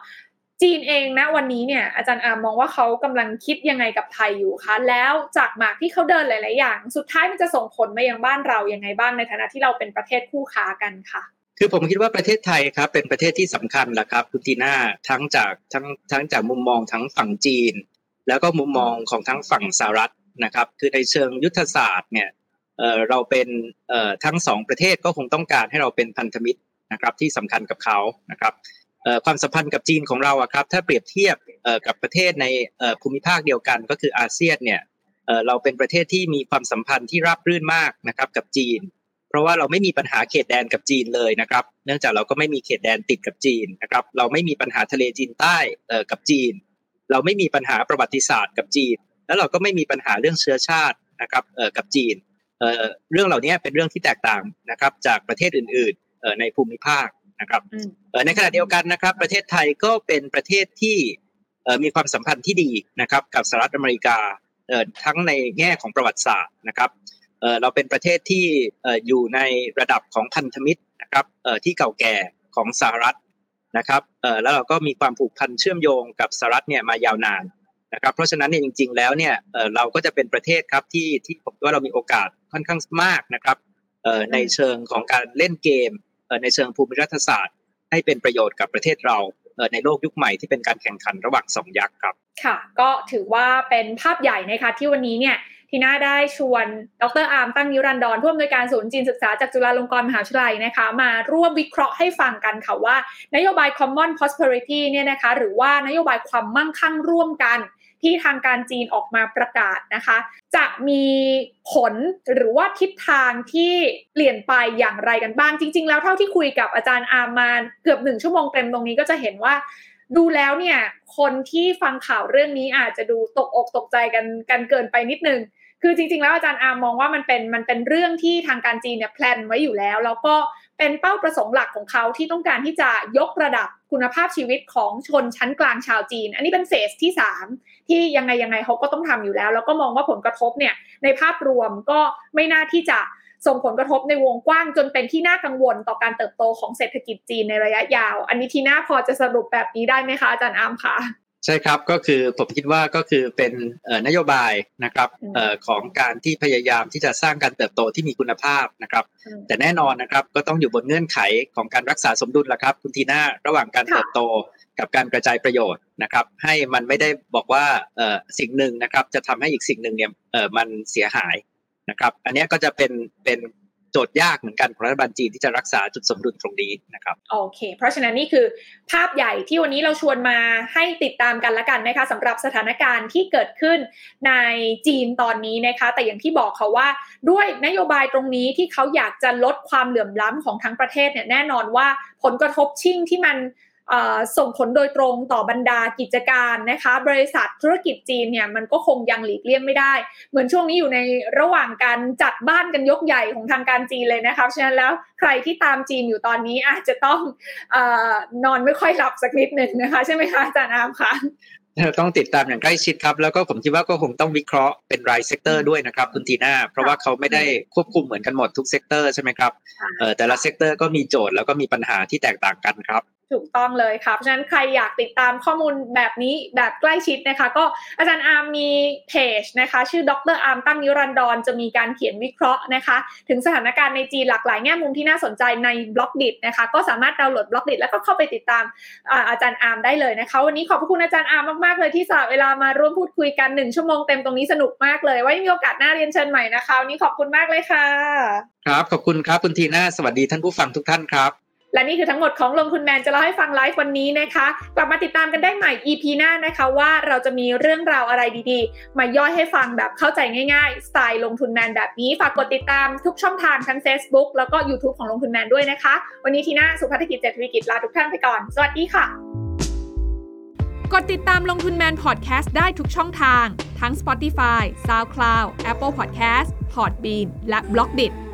จีนเองนะวันนี้เนี่ยอาจารย์อามมองว่าเขากำลังคิดยังไงกับไทยอยู่คะแล้วจากหมากที่เขาเดินหลาย ๆ อย่าง สุดท้ายมันจะส่งผลมายังบ้านเรายังไงบ้างในฐานะที่เราเป็นประเทศคู่ค้ากันค่ะ คือผมคิดว่าประเทศไทยครับเป็นประเทศที่สำคัญแหละครับคุณตีน่าทั้งจากทั้งทั้งจากมุมมองทั้งฝั่งจีน แล้วก็มุมมองของทั้งฝั่งสหรัฐนะครับคือในเชิงยุทธศาสตร์เนี่ยเออเราเป็นเออทั้งสองประเทศก็คงต้องการให้เราเป็นพันธมิตรนะครับที่สำคัญกับเขานะครับ ความสัมพันธ์กับจีนของเราอะครับถ้าเปรียบเทียบกับประเทศในภูมิภาคเดียวกัน ก็คืออาเซียนเนี่ยเราเป็นประเทศที่มีความสัมพันธ์ที่ราบรื่นมากนะครับกับจีน เพราะว่าเราไม่มีปัญหาเขตแดนกับจีนเลยนะครับ เนื่องจากเราก็ไม่มีเขตแดนติดกับจีนนะครับ เราไม่มีปัญหาทะเลจีนใต้กับจีน เราไม่มีปัญหาประวัติศาสตร์กับจีน แล้วเราก็ไม่มีปัญหาเรื่องเชื้อชาตินะครับกับจีนเรื่องเหล่านี้เป็นเรื่องที่แตกต่างนะครับจากประเทศอื่น ๆในภูมิภาค นะครับในขณะเดียวกันนะครับ ประเทศไทยก็เป็นประเทศที่มีความสัมพันธ์ที่ดีนะครับ กับสหรัฐอเมริกาทั้งในแง่ของประวัติศาสตร์นะครับเราเป็นประเทศที่อยู่ในระดับของพันธมิตรนะครับที่เก่าแก่ของสหรัฐนะครับแล้วเราก็มีความผูกพันเชื่อมโยงกับสหรัฐเนี่ยมายาวนานนะครับ เพราะฉะนั้นเนี่ยจริง ๆ แล้วเนี่ยเราก็จะเป็นประเทศครับที่ที่ผมว่าเรามีโอกาสค่อนข้างมากนะครับในเชิงของการเล่นเกม ในเชิงภูมิรัฐศาสตร์ ให้เป็นประโยชน์กับประเทศเราในโลกยุคใหม่ที่เป็นการแข่งขันระหว่างสองยักษ์ครับ ค่ะ ก็ถือว่าเป็นภาพใหญ่นะคะที่วันนี้เนี่ยทีน่าได้ชวนดรอาร์มตั้งนิรันดรผู้อำนวยการศูนย์จีนศึกษาจากจุฬาลงกรณ์มหาวิทยาลัยนะคะ มาร่วมวิเคราะห์ให้ฟังกันค่ะว่า นโยบาย common prosperity เนี่ยนะคะ หรือว่านโยบายความมั่งคั่งร่วมกัน ที่ทางการจีนออกมาประกาศนะคะ จะมีผลหรือว่าทิศทางที่เปลี่ยนไปอย่างไรกันบ้าง จริง ๆ แล้วเท่าที่คุยกับอาจารย์อามานเกือบหนึ่งชั่วโมงเต็มตรงนี้ก็จะเห็นว่าดูแล้วเนี่ยคนที่ฟังข่าวเรื่องนี้อาจจะดูตกอกตกใจกันกันเกินไปนิดนึงคือจริง ๆ แล้วอาจารย์อามองว่ามันเป็นมันเป็นเรื่องที่ทางการจีนเนี่ยแพลนไว้อยู่แล้ว แล้วก็เป็นเป้าประสงค์หลักของเขาที่ต้องการที่จะยกระดับ คุณภาพชีวิตของชนชั้นกลางชาวจีน อันนี้เป็นเฟสที่ 3 ที่ยังไงยังไงเขาก็ต้องทำอยู่แล้ว แล้วก็มองว่าผลกระทบเนี่ยในภาพรวมก็ไม่น่าที่จะส่งผลกระทบในวงกว้างจนเป็นที่น่ากังวลต่อการเติบโตของเศรษฐกิจจีนในระยะยาว อันนี้ทีน่าพอจะสรุปแบบนี้ได้ไหมคะอาจารย์อามคะ ใช่ครับก็คือผมคิดว่าก็คือเป็นนโยบายนะครับของการที่พยายามที่จะสร้างการเติบโตที่มีคุณภาพนะครับ แต่แน่นอนนะครับก็ต้องอยู่บนเงื่อนไขของการรักษาสมดุลละครับ คุณทีน่าระหว่างการเติบโตกับการกระจายประโยชน์นะครับ ให้มันไม่ได้บอกว่าสิ่งหนึ่งนะครับจะทำให้อีกสิ่งหนึ่งเนี่ยมันเสียหายนะครับ อันนี้ก็จะเป็นเป็นโจทย์ยากเหมือนกันของรัฐบาลจีนที่จะรักษาจุดสมดุลตรงนี้นะครับโอเค เพราะฉะนั้นนี่คือภาพใหญ่ที่วันนี้เราชวนมาให้ติดตามกันละกันนะคะสำหรับสถานการณ์ที่เกิดขึ้นในจีนตอนนี้นะคะ แต่อย่างที่บอกเขาว่าด้วยนโยบายตรงนี้ที่เขาอยากจะลดความเหลื่อมล้ำของทั้งประเทศเนี่ยแน่นอนว่าผลกระทบชิ่งที่มัน ส่งผลโดยตรงต่อบรรดากิจการนะคะ บริษัทธุรกิจจีนเนี่ยมันก็คงยังหลีกเลี่ยงไม่ได้ เหมือนช่วงนี้อยู่ในระหว่างการจัดบ้านกันยกใหญ่ของทางการจีนเลยนะคะฉะนั้นแล้วใครที่ตามจีนอยู่ตอนนี้อาจจะต้องอนอนไม่ค่อยหลับสักนิดหนึ่งนะคะ ใช่ไหมคะอาจารย์อาร์มคะต้องติดตามอย่างใกล้ชิดครับ แล้วก็ผมคิดว่าก็คงต้องวิเคราะห์เป็นราย sector ด้วยนะครับคุณทีน่าเพราะว่าเขาไม่ได้ควบคุมเหมือนกันหมดทุก sector ใช่ไหมครับแต่ละ sector ก็มีโจทย์แล้วก็มีปัญหาที่แตกต่างกันครับ ถูกต้องเลยค่ะเพราะฉะนั้นใครอยากติดตามข้อมูลแบบนี้แบบใกล้ชิดนะคะ ก็อาจารย์อาร์มมีเพจนะคะ ชื่อดร.อาร์มตั้งนิรันดรจะมีการเขียนวิเคราะห์นะคะ ถึงสถานการณ์ในจีนหลากหลายแง่มุมที่น่าสนใจใน Blockdit นะคะ ก็สามารถดาวน์โหลด Blockdit แล้วก็เข้าไปติดตามอาจารย์อาร์มได้เลยนะคะ วันนี้ขอบพระคุณอาจารย์อาร์มมากๆเลยที่สละเวลามาร่วมพูดคุยกันหนึ่งชั่วโมงเต็มตรงนี้สนุกมากเลยไว้มีโอกาสหน้าเรียนเชิญใหม่นะคะวันนี้ขอบคุณมากเลยค่ะ ครับขอบคุณครับคุณทีน่าสวัสดีท่านผู้ฟังทุกท่านครับ และนี่คือทั้งหมดของลงทุนแมนจะเล่าให้ฟังไลฟ์วันนี้นะคะ กลับมาติดตามกันได้ใหม่ EP หน้านะคะว่าเราจะมีเรื่องราวอะไรดีๆ มาย่อยให้ฟังแบบเข้าใจง่ายๆ สไตล์ลงทุนแมนแบบนี้ ฝากกดติดตามทุกช่องทางทั้ง Facebook แล้วก็ YouTube ของลงทุนแมนด้วยนะคะ วันนี้ทีน่าสุภาธกิจเจตวิกิจลาทุกท่านไปก่อน สวัสดีค่ะ กดติดตามลงทุนแมนพอดแคสต์ได้ทุกช่องทาง ทั้ง Spotify, SoundCloud, Apple Podcast, Podbean และ b l o k d i t